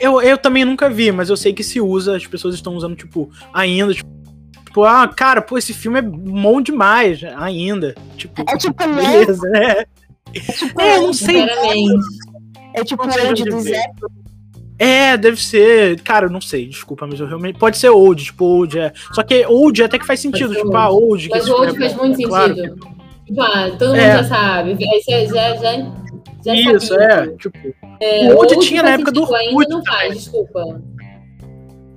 Eu, eu também nunca vi, mas eu sei que se usa, as pessoas estão usando, tipo, ainda, tipo, tipo, ah, cara, pô, esse filme é bom demais, ainda. Tipo, É tipo, né? beleza, né? É tipo, É, eu não sei. Sinceramente. É tipo de do Zé. É, deve ser. Cara, eu não sei, desculpa, mas eu realmente. Pode ser old, tipo, old, é. Só que old até que faz sentido, tipo, ah, old. Mas esse o filme hoje é faz bom. muito É claro sentido. Tipo, ah, todo mundo É. já sabe. Já, já, já Isso, sabia. é. Tipo, É, O old hoje tinha na época do sentido, Orkut Ainda não faz, desculpa.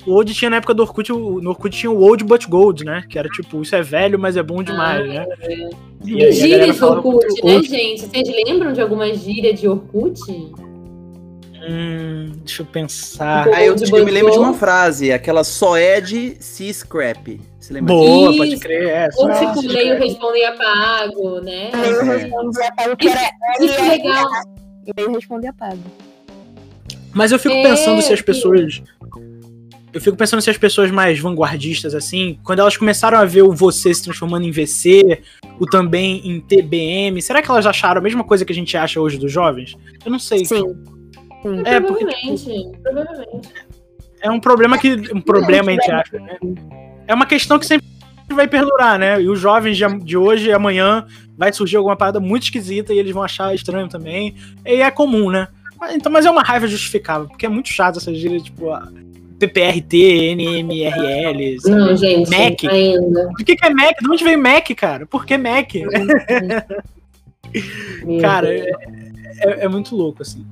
o old tinha na época do Orkut, no Orkut tinha o old but gold, né? Que era tipo, isso é velho, mas é bom demais, né? E aí a galera Gírias de falava Orkut, né, old. gente? Vocês lembram de alguma gíria de Orkut? Hum, deixa eu pensar. Pô, Aí eu, eu me lembro de uma frase, aquela só é de se scrap. Você lembra? Boa, Isso. pode crer. É, Ou só- tipo, leio, respondo e apago, né? Eu É. respondi apago que Isso, era isso é legal. Eu respondi apago. Mas eu fico É, pensando se as que- pessoas. Eu fico pensando se as pessoas mais vanguardistas, assim, quando elas começaram a ver o você se transformando em VC, o também em TBM, será que elas acharam a mesma coisa que a gente acha hoje dos jovens? Eu não sei. Sim. Sim. É, porque provavelmente, provavelmente. é um problema que. Um problema, entre aspas, né? É uma questão que sempre vai perdurar, né? E os jovens de, hoje e amanhã vai surgir alguma parada muito esquisita e eles vão achar estranho também. E é comum, né? Mas- Então, mas é uma raiva justificável, porque é muito chato essa gíria, tipo, a PPRT, NMRL. sabe? Não, gente, Mac. ainda. O que, que é Mac? De onde veio Mac, cara? Por que Mac? (laughs) Meu Cara, é, é- é muito louco, assim.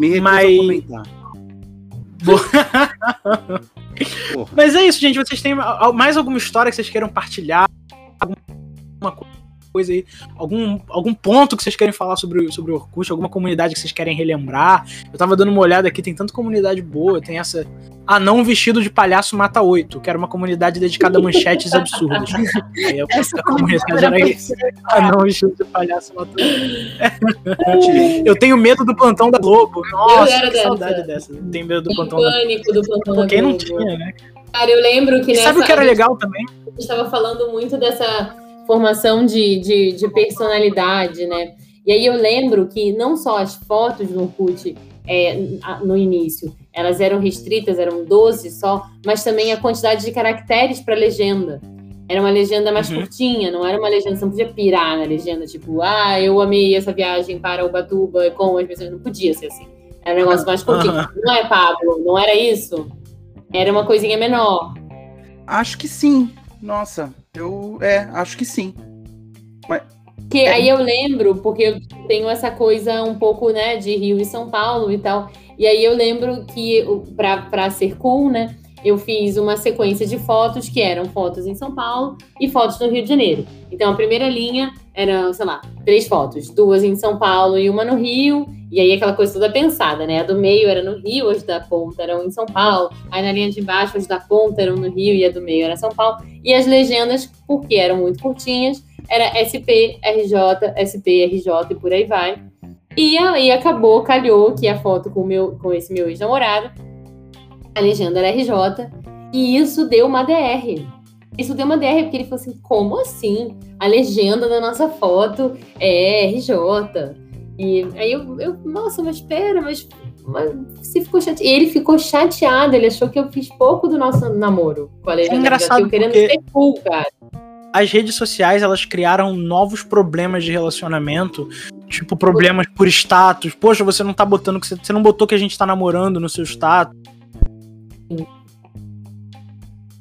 Me recuso Mas- a comentar. Mas é isso, gente. Vocês têm mais alguma história que vocês queiram partilhar? Alguma coisa aí? Algum, algum ponto que vocês querem falar sobre, o- sobre o Orkut? Alguma comunidade que vocês querem relembrar? Eu tava dando uma olhada aqui, tem tanta comunidade boa. Tem essa Anão Vestido de Palhaço Mata Oito, que era uma comunidade dedicada a manchetes absurdas. (laughs) Aí eu Essa a comunidade era isso. Anão Vestido de Palhaço Mata Oito. Gente, Eu tenho medo do plantão da Globo. Nossa, que dessa. saudade dessa. Eu tenho medo do plantão da pânico do plantão Globo. da Quem não tinha, né? Cara, eu lembro que E nessa... sabe o que era a gente legal também? estava falando muito dessa formação de, de, de personalidade, né? E aí eu lembro que não só as fotos no Orkut é, no início, elas eram restritas, eram 12 só, mas também a quantidade de caracteres para legenda. Era uma legenda mais Uhum. curtinha, não era uma legenda, você não podia pirar na legenda, tipo, ah, eu amei essa viagem para Ubatuba com as pessoas. Não podia ser assim. Era um negócio mais curtinho. Aham. Não é, Pablo? Não era isso? Era uma coisinha menor. acho que sim. Nossa, eu. É, acho que sim. Que É. aí eu lembro, porque eu tenho essa coisa um pouco, né, de Rio e São Paulo e tal. E aí eu lembro que, pra ser cool, né, eu fiz uma sequência de fotos que eram fotos em São Paulo e fotos no Rio de Janeiro. Então a primeira linha era, sei lá, três fotos, duas em São Paulo e uma no Rio. E aí aquela coisa toda pensada, né? A do meio era no Rio, as da ponta eram em São Paulo. Aí na linha de baixo, as da ponta eram no Rio e a do meio era São Paulo. E as legendas, porque eram muito curtinhas, era SP, RJ, SP, RJ e por aí vai. E aí acabou, calhou que a foto com, meu, com esse meu ex-namorado, a legenda era RJ, e isso deu uma DR. Isso deu uma DR, porque ele falou assim: como assim? A legenda da nossa foto é RJ. E aí eu, eu nossa, mas espera, mas, mas você ficou chateado. E ele ficou chateado, ele achou que eu fiz pouco do nosso namoro com a legenda. engraçado eu querendo ser cool, cara. as redes sociais elas criaram novos problemas de relacionamento, tipo problemas por status. Poxa, você não tá botando que você, você não botou que a gente tá namorando no seu status.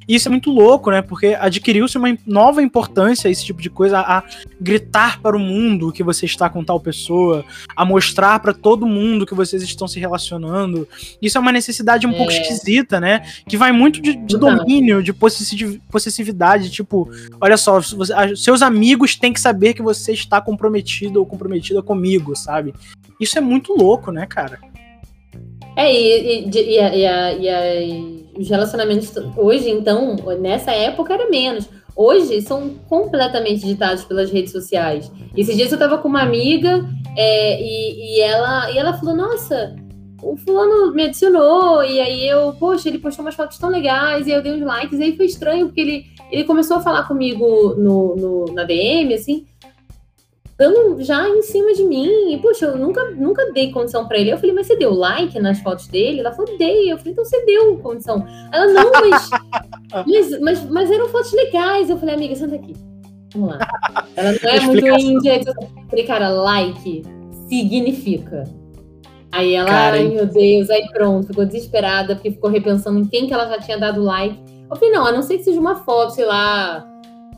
E isso é muito louco, né? Porque adquiriu-se uma nova importância, esse tipo de coisa, a gritar para o mundo que você está com tal pessoa, a mostrar para todo mundo que vocês estão se relacionando. Isso é uma necessidade um É. pouco esquisita, né? Que vai muito de, de domínio, de possessi- possessividade. Tipo, olha só, você- seus amigos têm que saber que você está comprometido ou comprometida comigo, sabe? Isso é muito louco, né, cara? É, e, e, e a- e e os relacionamentos hoje, então, nessa época era menos. Hoje são completamente ditados pelas redes sociais. Esses dias eu tava com uma amiga é, e, e ela, e ela falou: Nossa, o fulano me adicionou. E aí eu, poxa, ele postou umas fotos tão legais. E eu dei uns likes. E aí foi estranho, porque ele, ele começou a falar comigo no, no- na DM, assim, dando já em cima de mim. E, poxa, eu nunca, nunca dei condição pra ele. Eu falei, mas você deu like nas fotos dele? Ela falou, dei. Eu falei, então você deu condição. Ela, não, mas, (laughs) mas, mas, mas eram fotos legais. Eu falei, amiga, senta aqui. Vamos lá. Ela não é muito índia. Eu falei, cara, like significa. Aí ela, Cara, ai meu Deus, aí pronto, ficou desesperada, porque ficou repensando em quem que ela já tinha dado like. Eu falei, não, a não ser que seja uma foto, sei lá,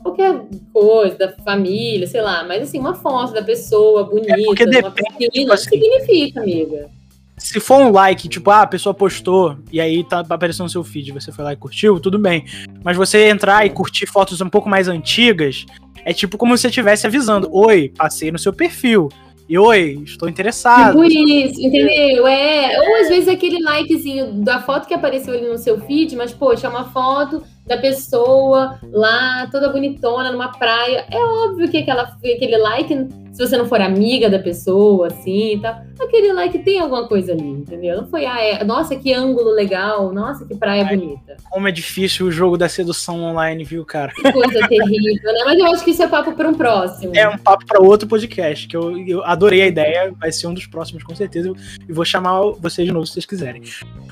qualquer coisa da família, sei lá, mas assim, uma foto da pessoa bonita, É porque uma depende, tipo assim. significa, amiga. Se for um like, tipo, ah, a pessoa postou e aí tá aparecendo no seu feed, você foi lá e curtiu, tudo bem. Mas você entrar e curtir fotos um pouco mais antigas, é tipo como se você estivesse avisando: Oi, passei no seu perfil. E oi, estou interessado. Tipo isso, entendeu? É, ou às vezes aquele likezinho da foto que apareceu ali no seu feed, mas, poxa, é uma foto da pessoa lá, toda bonitona, numa praia. É óbvio que aquela, aquele like, se você não for amiga da pessoa, assim e tal, aquele like tem alguma coisa ali, entendeu? Não foi, ah, é, nossa, que ângulo legal, nossa, que praia bonita. Como é difícil o jogo da sedução online, viu, cara? Que coisa terrível, né? Mas eu acho que isso é papo para um próximo. É um papo para outro podcast, que eu, eu adorei a ideia, vai ser um dos próximos com certeza, e vou chamar vocês de novo se vocês quiserem.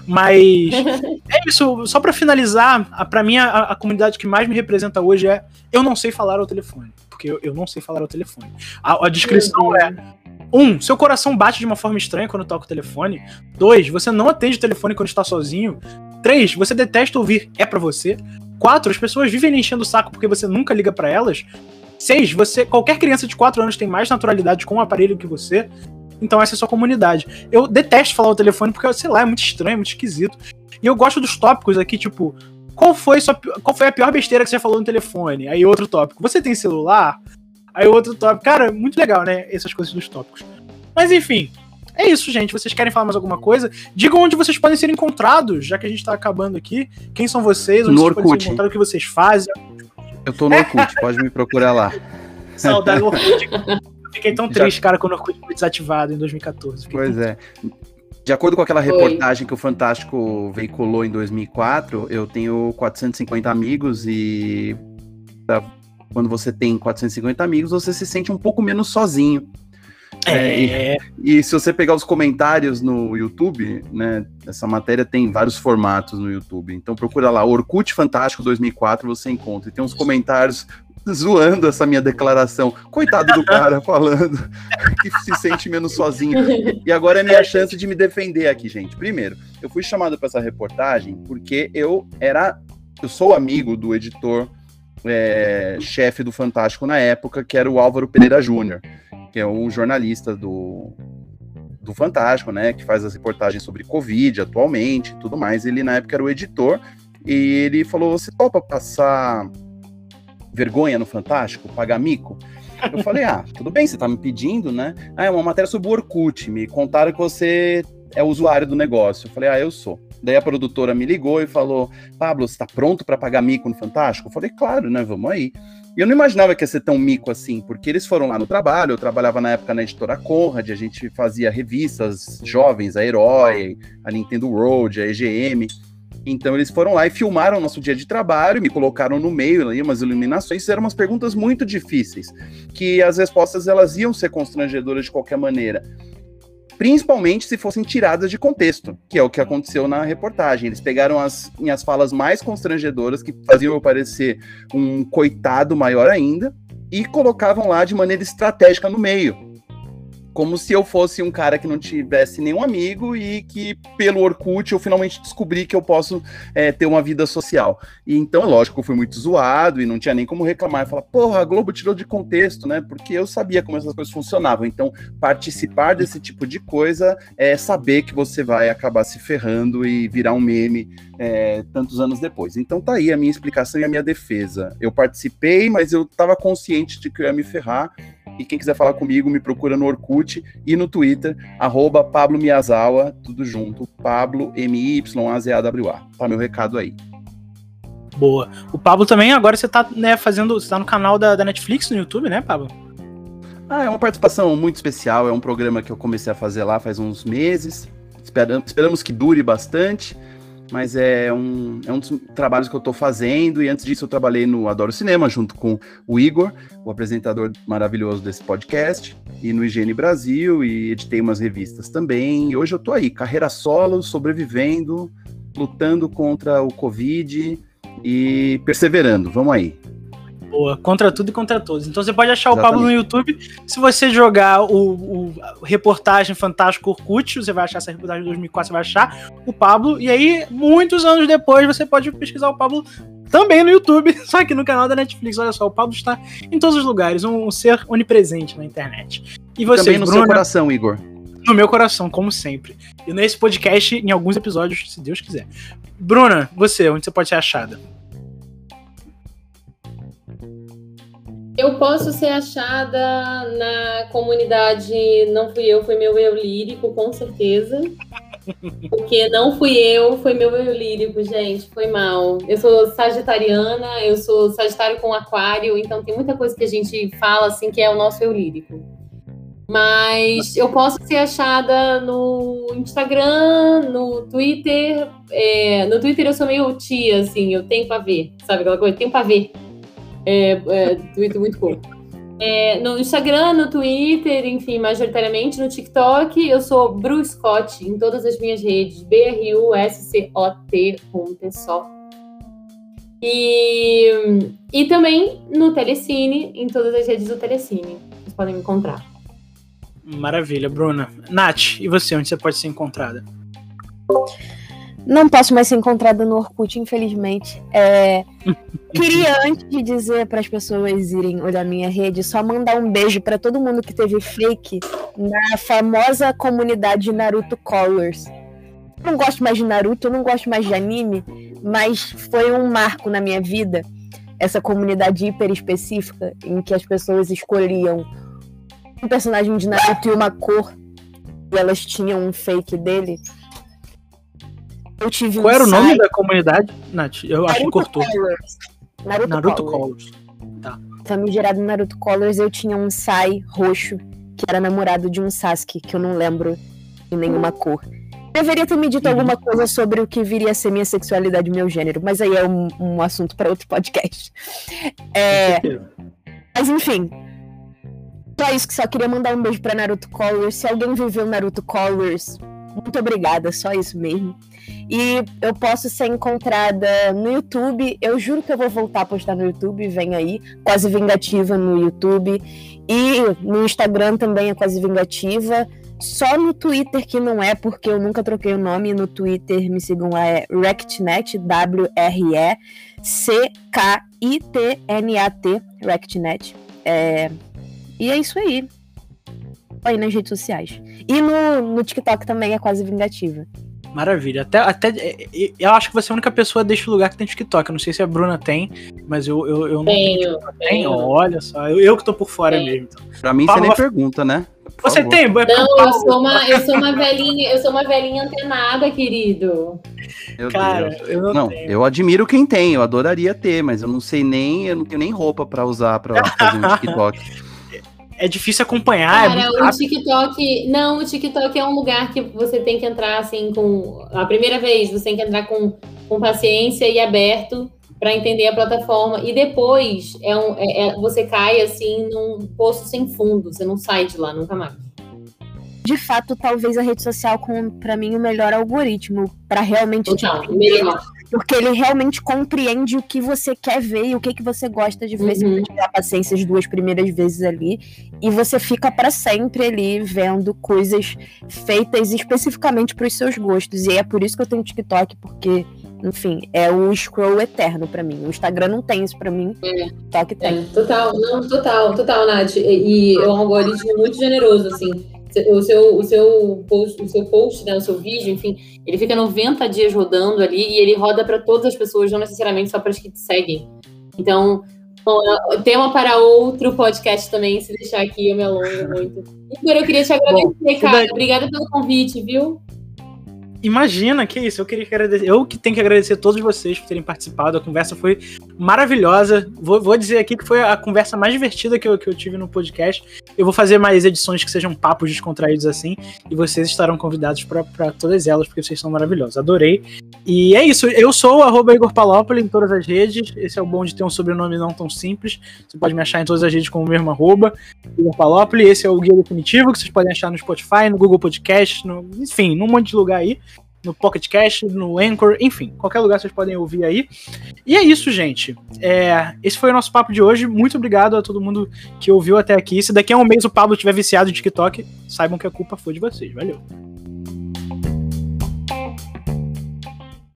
Mas (laughs) é isso, só para finalizar, a- pra mim a, a comunidade que mais me representa hoje é eu não sei falar ao telefone, porque eu, eu não sei falar ao telefone. A, a descrição é um, seu coração bate de uma forma estranha quando toca o telefone. Dois, você não atende o telefone quando está sozinho. Três, você detesta ouvir é pra você. Quatro, as pessoas vivem enchendo o saco porque você nunca liga pra elas. Seis, você qualquer criança de 4 anos tem mais naturalidade com o aparelho que você. Então essa é a sua comunidade. Eu detesto falar o telefone porque, sei lá, é muito estranho, é muito esquisito. E eu gosto dos tópicos aqui, tipo, qual foi, sua, qual foi a pior besteira que você falou no telefone? Aí outro tópico, você tem celular? Aí outro tópico. Cara, muito legal, né? Essas coisas dos tópicos. Mas enfim, é isso, gente. Vocês querem falar mais alguma coisa? Digam onde vocês podem ser encontrados, já que a gente tá acabando aqui. Quem são vocês? Onde No vocês podem ser Orkut. encontrados? O que vocês fazem? Eu tô no Orkut, pode me procurar lá. Saudade do (laughs) Orkut. Fiquei tão Já- triste, cara, quando o Orkut foi desativado em 2014. Fiquei Pois tão- é. De acordo com aquela Oi. reportagem que o Fantástico veiculou em 2004, eu tenho 450 amigos e quando você tem 450 amigos, você se sente um pouco menos sozinho. É, E se você pegar os comentários no YouTube, né, essa matéria tem vários formatos no YouTube. Então procura lá, Orkut Fantástico 2004, você encontra. E tem uns comentários zoando essa minha declaração. Coitado do cara falando que se sente menos sozinho. E agora é minha chance de me defender aqui, gente. Primeiro, eu fui chamado para essa reportagem porque eu era, eu sou amigo do editor é, chefe do Fantástico na época, que era o Álvaro Pereira Júnior, que é um jornalista do do Fantástico, né, que faz as reportagens sobre Covid atualmente, e tudo mais. Ele na época era o editor e ele falou: "Você topa passar vergonha no Fantástico, pagar mico?" Eu falei: "Ah, tudo bem, você tá me pedindo, né? Ah, é uma matéria sobre o Orkut, me contaram que você é usuário do negócio." Eu falei: "Ah, eu sou." Daí a produtora me ligou e falou: Pablo, você tá pronto para pagar mico no Fantástico? Eu falei: Claro, né? Vamos aí. E eu não imaginava que ia ser tão mico assim, porque eles foram lá no trabalho, eu trabalhava na época na editora Conrad, a gente fazia revistas jovens, a Herói, a Nintendo Road, a EGM. Então eles foram lá e filmaram o nosso dia de trabalho, me colocaram no meio ali, umas iluminações, fizeram umas perguntas muito difíceis, que as respostas elas iam ser constrangedoras de qualquer maneira. Principalmente se fossem tiradas de contexto, que é o que aconteceu na reportagem. Eles pegaram as minhas falas mais constrangedoras, que faziam eu parecer um coitado maior ainda, e colocavam lá de maneira estratégica no meio. Como se eu fosse um cara que não tivesse nenhum amigo e que pelo Orkut eu finalmente descobri que eu posso é, ter uma vida social. E então, lógico, eu fui muito zoado e não tinha nem como reclamar. Falar, porra, a Globo tirou de contexto, né? Porque eu sabia como essas coisas funcionavam. Então, participar desse tipo de coisa é saber que você vai acabar se ferrando e virar um meme é, tantos anos depois. Então tá aí a minha explicação e a minha defesa. Eu participei, mas eu estava consciente de que eu ia me ferrar e quem quiser falar comigo, me procura no Orkut e no Twitter, arroba Pablo Miyazawa, tudo junto, Pablo M-Y-A-Z-A-W-A. Tá meu recado aí. Boa. O Pablo também, agora você tá né, fazendo. Você tá no canal da, da Netflix no YouTube, né, Pablo? Ah, é uma participação muito especial. É um programa que eu comecei a fazer lá faz uns meses. Esperamos, esperamos que dure bastante mas é um, é um dos trabalhos que eu estou fazendo. E antes disso, eu trabalhei no Adoro Cinema junto com o Igor, o apresentador maravilhoso desse podcast, e no Higiene Brasil, e editei umas revistas também. E hoje eu estou aí, carreira solo, sobrevivendo, lutando contra o Covid e perseverando. Vamos aí. Boa, contra tudo e contra todos. Então você pode achar Exatamente. o Pablo no YouTube. Se você jogar o, o reportagem Fantástico Orkut, você vai achar essa reportagem de 2004, você vai achar o Pablo. E aí, muitos anos depois, você pode pesquisar o Pablo também no YouTube, (laughs) só que no canal da Netflix. Olha só, o Pablo está em todos os lugares, um, um ser onipresente na internet. E você, também no Bruna, seu coração, Igor. No meu coração, como sempre. E nesse podcast, em alguns episódios, se Deus quiser. Bruna, você, onde você pode ser achada? Eu posso ser achada na comunidade Não Fui Eu, Foi Meu Eu Lírico, com certeza. Porque não fui eu, foi meu eu lírico, gente. Foi mal. Eu sou sagitariana, eu sou sagitário com aquário, então tem muita coisa que a gente fala assim que é o nosso eu lírico. Mas eu posso ser achada no Instagram, no Twitter. É, no Twitter eu sou meio tia, assim, eu tenho pra ver, sabe aquela coisa? Tenho pra ver. É, é Twitter muito cool. É, no Instagram, no Twitter, enfim, majoritariamente no TikTok, eu sou Bru Scott em todas as minhas redes, B-R-U-S-C-O-T, com T só. E, e também no Telecine, em todas as redes do Telecine. Vocês podem me encontrar. Maravilha, Bruna. Nath, e você, onde você pode ser encontrada? Não posso mais ser encontrada no Orkut, infelizmente. É... (laughs) Queria, antes de dizer para as pessoas irem olhar minha rede, só mandar um beijo para todo mundo que teve fake na famosa comunidade Naruto Colors. Eu não gosto mais de Naruto, eu não gosto mais de anime, mas foi um marco na minha vida essa comunidade hiper específica em que as pessoas escolhiam um personagem de Naruto e uma cor e elas tinham um fake dele. Eu tive Qual um era o nome da comunidade, Nath? Eu Naruto acho que cortou. Colors. Naruto, Naruto Colors. Colors. Tá. Famigerado Naruto Colors, eu tinha um Sai roxo, que era namorado de um Sasuke, que eu não lembro em nenhuma cor. Deveria ter me dito uhum. alguma coisa sobre o que viria a ser minha sexualidade e meu gênero, mas aí é um, um assunto para outro podcast. É... Mas enfim. Só isso que só queria mandar um beijo pra Naruto Colors. Se alguém viveu Naruto Colors, muito obrigada, só isso mesmo. E eu posso ser encontrada no YouTube. Eu juro que eu vou voltar a postar no YouTube, vem aí. Quase Vingativa no YouTube. E no Instagram também é Quase Vingativa. Só no Twitter que não é, porque eu nunca troquei o nome. No Twitter me sigam lá, é RectNet, W-R-E-C-K-I-T-N-A-T, RectNet. É... E é isso aí. Aí nas redes sociais. E no, no TikTok também é Quase Vingativa. Maravilha. Até, até é, é, eu acho que você é a única pessoa deste lugar que tem TikTok. Eu não sei se a Bruna tem, mas eu, eu, eu não tenho. tenho. Olha só, eu, eu que tô por fora tenho. mesmo. Então. Pra mim, você nem pergunta, né? Por você favor. tem? Não, eu sou, uma, eu sou uma velhinha, eu sou uma velhinha antenada, querido. Meu Cara, Deus. eu não, não tenho. eu admiro quem tem, eu adoraria ter, mas eu não sei nem, eu não tenho nem roupa para usar para fazer um (laughs) TikTok. É difícil acompanhar. É Cara, é o TikTok. Não, o TikTok é um lugar que você tem que entrar assim com. A primeira vez, você tem que entrar com, com paciência e aberto para entender a plataforma. E depois é um, é, é, você cai assim num poço sem fundo. Você não sai de lá nunca mais. De fato, talvez a rede social com para mim o melhor algoritmo para realmente tipo, melhor. Porque ele realmente compreende o que você quer ver e o que, que você gosta de ver uhum. se você tiver a paciência as duas primeiras vezes ali. E você fica para sempre ali vendo coisas feitas especificamente para os seus gostos. E é por isso que eu tenho TikTok, porque enfim, é o scroll eterno para mim. O Instagram não tem isso para mim. É. TikTok tem. É, total, não, total, total, Nath. E, e é um algoritmo muito generoso, assim. O seu, o seu post, o seu post, né, o seu vídeo, enfim, ele fica 90 dias rodando ali e ele roda para todas as pessoas, não necessariamente só para as que te seguem. Então, tema para outro podcast também, se deixar aqui, eu me alongo muito. Igor, eu queria te agradecer, bom, cara. Obrigada pelo convite, viu? Imagina, que isso. Eu queria que agradecer. Eu que tenho que agradecer a todos vocês por terem participado. A conversa foi maravilhosa. Vou, vou dizer aqui que foi a conversa mais divertida que eu, que eu tive no podcast. Eu vou fazer mais edições que sejam papos descontraídos assim. E vocês estarão convidados para todas elas, porque vocês são maravilhosos. Adorei. E é isso. Eu sou o Igor Palópolis em todas as redes. Esse é o bom de ter um sobrenome não tão simples. Você pode me achar em todas as redes com o mesmo arroba. Igor Palópolis. Esse é o Guia Definitivo, que vocês podem achar no Spotify, no Google Podcast, no, enfim, num monte de lugar aí no Pocket Cast, no Anchor, enfim, qualquer lugar vocês podem ouvir aí. E é isso, gente. É, esse foi o nosso papo de hoje. Muito obrigado a todo mundo que ouviu até aqui. Se daqui a um mês o Pablo tiver viciado em TikTok, saibam que a culpa foi de vocês. Valeu.